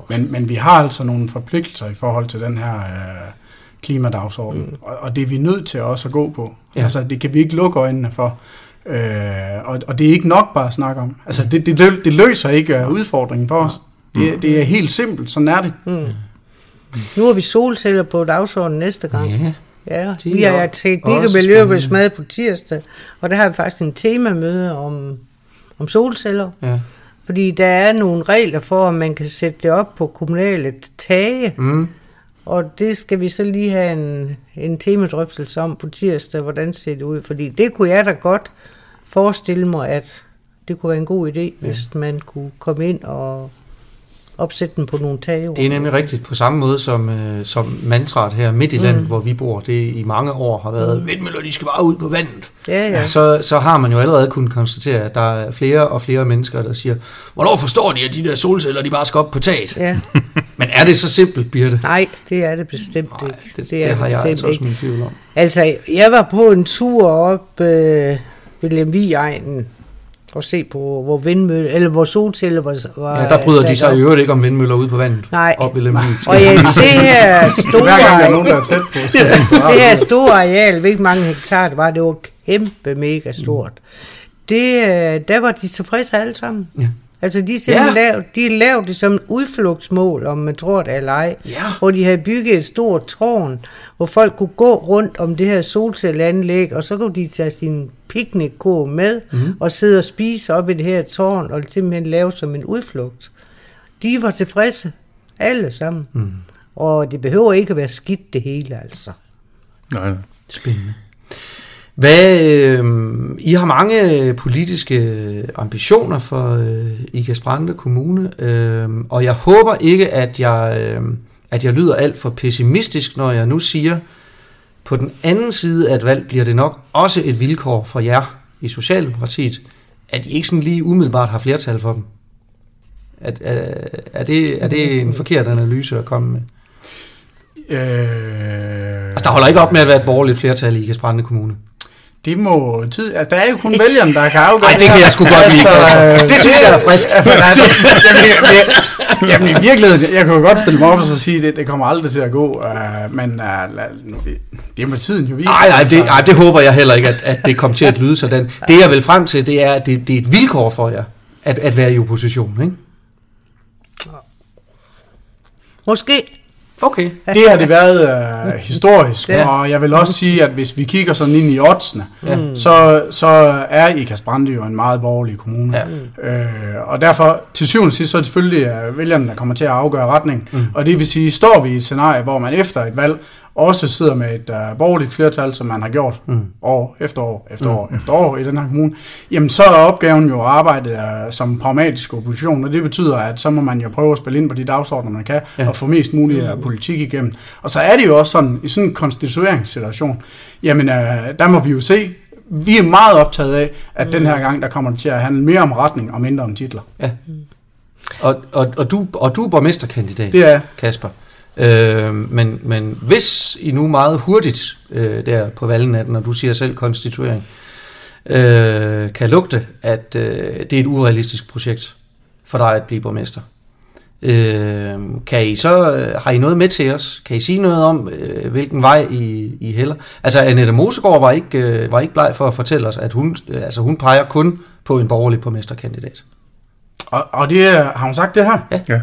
Men, men vi har altså nogle forpligtelser i forhold til den her... Uh, klimadagsordenen. Mm. Og, og det er vi nødt til også at gå på. Ja. Altså, det kan vi ikke lukke øjnene for. Øh, og, og det er ikke nok bare at snakke om. Altså, det, det, det løser ikke uh, udfordringen for os. Det, mm. det er helt simpelt, sådan er det. Mm. Nu har vi solceller på dagsordenen næste gang. Ja. Ja, vi har teknik- og mad på tirsdag, og der har vi faktisk en temamøde om, om solceller. Ja. Fordi der er nogle regler for, at man kan sætte det op på kommunale tage. Mm. Og det skal vi så lige have en, en temadrøftelse om på tirsdag, hvordan ser det ud. Fordi det kunne jeg da godt forestille mig, at det kunne være en god idé, ja. hvis man kunne komme ind og opsætte den på nogle tage. Det er nemlig rigtigt på samme måde som, øh, som mantraet her midt i mm. landet, hvor vi bor. Det i mange år har været, mm. vindmøller, de skal bare ud på vandet. Ja, ja. Så, så har man jo allerede kunnet konstatere, at der er flere og flere mennesker, der siger, hvornår forstår de, at de der solceller, de bare skal op på taget? Ja. [LAUGHS] Men er det så simpelt, Birte? Nej, det er det bestemt Nej, ikke. Det, det, det, det har jeg altså også min tvivl om. Altså, jeg var på en tur op øh, ved Lemvig-egnen, og se på, hvor vindmølle, eller hvor solceller var, var Ja, der bryder de sig i øvrigt ikke om vindmøller ude på vandet. Nej. Op ved Lemvig. Og ja, det her [LAUGHS] store... Hver gang der er nogen, der er tæt på. Så [LAUGHS] det her store areal, hvilket mange hektar det var, det var kæmpe mega stort. Det, øh, der var de tilfredse alle sammen. Ja. Altså, de, ja. lavet, de lavede det som udflugtsmål, om man tror det eller ej, ja. hvor de havde bygget et stort tårn, hvor folk kunne gå rundt om det her solcelleanlæg, og så kunne de tage sin piknikkur med, mm. og sidde og spise op i det her tårn, og simpelthen lave som en udflugt. De var tilfredse, alle sammen. Mm. Og det behøver ikke at være skidt det hele, altså. Nej, spændende. Hvad, øh, I har mange politiske ambitioner for øh, Ikast Kommune, øh, og jeg håber ikke, at jeg, øh, at jeg lyder alt for pessimistisk, når jeg nu siger, på den anden side af et valg bliver det nok også et vilkår for jer i Socialdemokratiet, at I ikke sådan lige umiddelbart har flertal for dem. Er, er, er, det, er det en forkert analyse at komme med? Øh, Altså, der holder ikke op med at være et borgerligt flertal i Kasperande Kommune. Det må tid... Altså, der er jo kun vælgerne, der kan afgøre Nej, det kan jeg sgu godt lide. Altså, Det synes jeg er frisk. [LAUGHS] Men altså, jamen, jamen, jamen, i virkeligheden, jeg kan jo godt stille mig op og så sige, at det, det kommer aldrig til at gå, uh, men uh, lad, nu, det må tiden jo vise. Nej, nej, det, Altså, nej, det håber jeg heller ikke, at, at det kommer til at lyde sådan. Det jeg vil frem til, det er, at det, det er et vilkår for jer, at, at være i opposition, ikke? Måske. Okay. Det har det været uh, historisk, Ja. og jeg vil også sige, at hvis vi kigger sådan ind i oddsene, Ja. ja. så, så er Ikast Brande jo en meget borgerlig kommune. Ja. Øh, og derfor, til syvende og sidst, så er det selvfølgelig uh, vælgerne, der kommer til at afgøre retningen. Mm. Og det vil sige, står vi i et scenarie, hvor man efter et valg også sidder med et uh, borgerligt flertal, som man har gjort mm. år efter år efter mm. år efter år i den her kommune, jamen så er opgaven jo at arbejde uh, som pragmatisk opposition, og det betyder, at så må man jo prøve at spille ind på de dagsordner, man kan, Ja. og få mest muligt af politik igennem. Og så er det jo også sådan, i sådan en konstitueringssituation, jamen uh, der må vi jo se, vi er meget optaget af, at mm. den her gang, der kommer det til at handle mere om retning og mindre om titler. Ja. Og, og, og, du, og du er borgmesterkandidat, Det er Kasper. Øh, men, men hvis I nu meget hurtigt øh, der på valgnatten, og du siger selv konstituering, øh, kan lugte, at øh, det er et urealistisk projekt for dig at blive borgmester. Øh, kan I så, øh, har I noget med til os? Kan I sige noget om, øh, hvilken vej I, I hælder? Altså, Annette Mosegård var ikke, øh, var ikke bleg for at fortælle os, at hun, øh, altså, hun peger kun på en borgerlig borgmesterkandidat. Og, og det er, har hun sagt det her? Ja. Ja.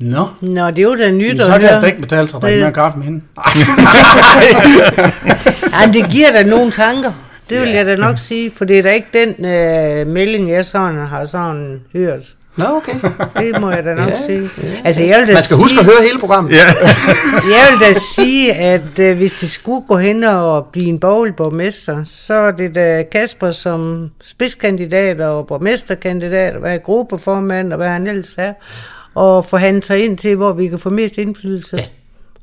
Nå. Nå, det er jo da nyt at så kan jeg høre. da ikke betale sig at drikke Det- mere kaffe med hende. [LAUGHS] Jamen, det giver da nogle tanker. Det vil Ja. jeg da nok sige, for det er da ikke den øh, melding, jeg sådan har sådan hørt. Nå, okay. Det må jeg da nok Ja, ja, sige. Altså, jeg vil da Man skal sige, huske at høre hele programmet. Ja. [LAUGHS] Jeg vil da sige, at øh, hvis det skulle gå hen og blive en borgerlig borgmester, så er det da Kasper som spidskandidat og borgmesterkandidat, og være gruppeformand og hvad han ellers er, og forhandle sig ind til, hvor vi kan få mest indflydelse. Ja.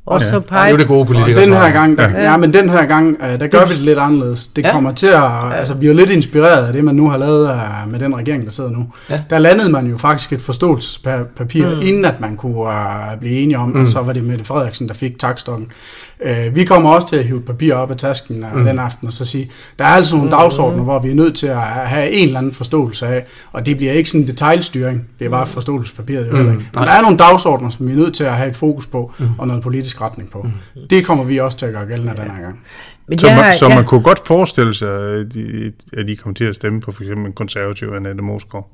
Ja. Og så Ja, det er pege jo det gode Og politikere. den her gang, der, Ja. ja. ja, men den her gang, øh, der gør vi det lidt anderledes. Det Ja. ja. kommer til at, altså vi er jo lidt inspireret af det, man nu har lavet øh, med den regering, der sidder nu. Ja. Der landede man jo faktisk et forståelsespapir, mm. inden at man kunne uh, blive enige om, mm. og så var det Mette Frederiksen, der fik takstokken. Uh, vi kommer også til at hive et papir op af tasken uh, mm. den aften og så sige, der er altså nogle dagsordner, hvor vi er nødt til at have en eller anden forståelse af, og det bliver ikke sådan en detaljstyring, det er bare forståelsespapiret. Mm. ikke. Nej. Men der er nogle dagsordner, som vi er nødt til at have et fokus på, mm. og noget politisk retning på. Mm. Det kommer vi også til at gøre gældende den her gang. Men Så, jeg man, så jeg- man kunne godt forestille sig, at de kommer til at stemme på for eksempel en konservativ Annette Mosgaard.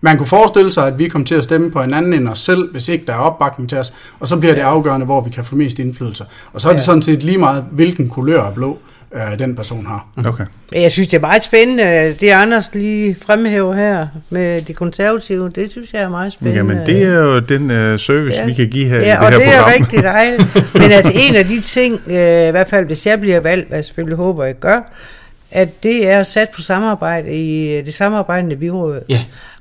Man kunne forestille sig, at vi kommer til at stemme på en anden end os selv, hvis ikke der er opbakning til os, og så bliver det afgørende, hvor vi kan få mest indflydelse. Og så er det Ja. sådan set lige meget, hvilken kulør af blå øh, den person har. Okay. Men Jeg synes, det er meget spændende, det Anders lige fremhæver her med de konservative. Det synes jeg er meget spændende. Jamen, det er jo den uh, service, Ja. vi kan give her i Ja, det og her det er rigtig dejligt. [LAUGHS] Men altså en af de ting, øh, i hvert fald hvis jeg bliver valgt, hvad jeg selvfølgelig håber, jeg gør, at det er sat på samarbejde i øh, det samarbejdende byråd. Ja.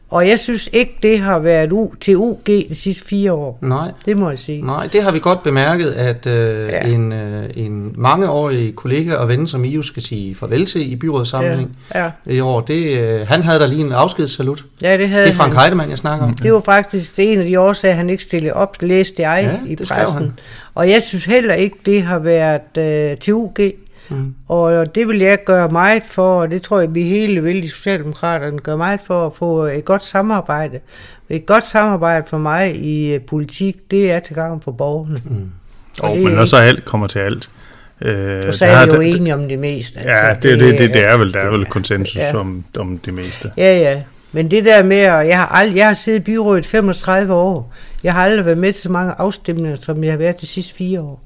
Og jeg synes ikke, det har været u til UG de sidste fire år. Nej, Det må jeg sige. nej, det har vi godt bemærket, at øh, Ja. ja. en, øh, en mangeårig kollega og ven, som I skal sige farvel til i byrådssammenhæng Ja, i år, det, øh, han havde der lige en afskedssalut. ja det havde Det er Frank han. Heidemann, jeg snakker om. Det var faktisk det en af de årsager, han ikke stillede op, læste jeg Ja, i pressen. han. Og jeg synes heller ikke, det har været øh, til UG. Mm. Og det vil jeg gøre meget for, og det tror jeg, vi hele vil, de Socialdemokraterne, gør meget for at få et godt samarbejde. Et godt samarbejde for mig i øh, politik, det er til gavn for borgerne. Mm. Oh, men når så alt kommer til alt. Øh, Og så er vi jo enige om det meste. Ja, det, det, det, det, det er vel, der er vel konsensus ja. om, om det meste. Ja, ja. Men det der med, at jeg har, ald- jeg har siddet i byrådet 35 år. Jeg har aldrig været med til så mange afstemninger, som jeg har været de sidste fire år.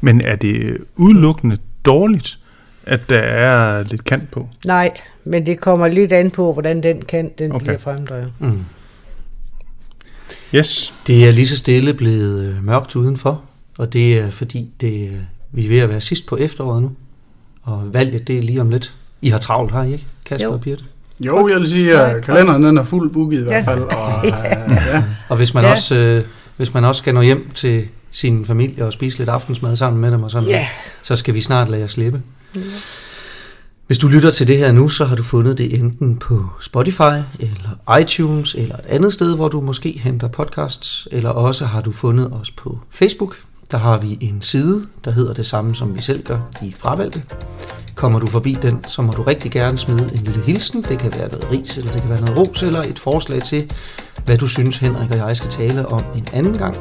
Men er det udelukkende dårligt, at der er lidt kant på? Nej, men det kommer lidt an på, hvordan den kan, den Okay. bliver fremdrevet. Mm. Yes. Det er lige så stille blevet øh, mørkt udenfor, og det er fordi, det, øh, vi er ved at være sidst på efteråret nu. Og valget, det er lige om lidt. I har travlt, har I ikke, Kasper Jo. og Birte? Jo, jeg vil sige, at kalenderen den er fuldt booket i hvert Ja. fald. Og, [LAUGHS] øh, ja. Og hvis man, ja. også, øh, hvis man også skal nå hjem til sin familie og spise lidt aftensmad sammen med dem og sådan noget, så skal vi snart lade jer slippe. Hvis du lytter til det her nu, så har du fundet det enten på Spotify, eller iTunes, eller et andet sted, hvor du måske henter podcasts, eller også har du fundet os på Facebook. Der har vi en side, der hedder det samme, som vi selv gør, de fravalgte. Kommer du forbi den, så må du rigtig gerne smide en lille hilsen. Det kan være noget ris, eller det kan være noget ros, eller et forslag til, hvad du synes, Henrik og jeg skal tale om en anden gang.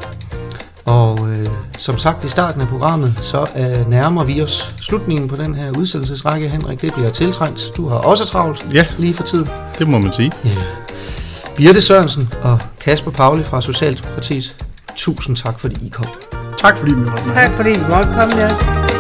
Og øh, som sagt i starten af programmet, så øh, nærmer vi os slutningen på den her udsendelsesrække, Henrik. Det bliver tiltrængt. Du har også travlt Ja. lige for tiden. Det må man sige. Ja. Birte Sørensen og Kasper Pauli fra Socialdemokratiet. Tusind tak, fordi I kom. Tak fordi vi måtte med. Tak fordi du måtte komme der.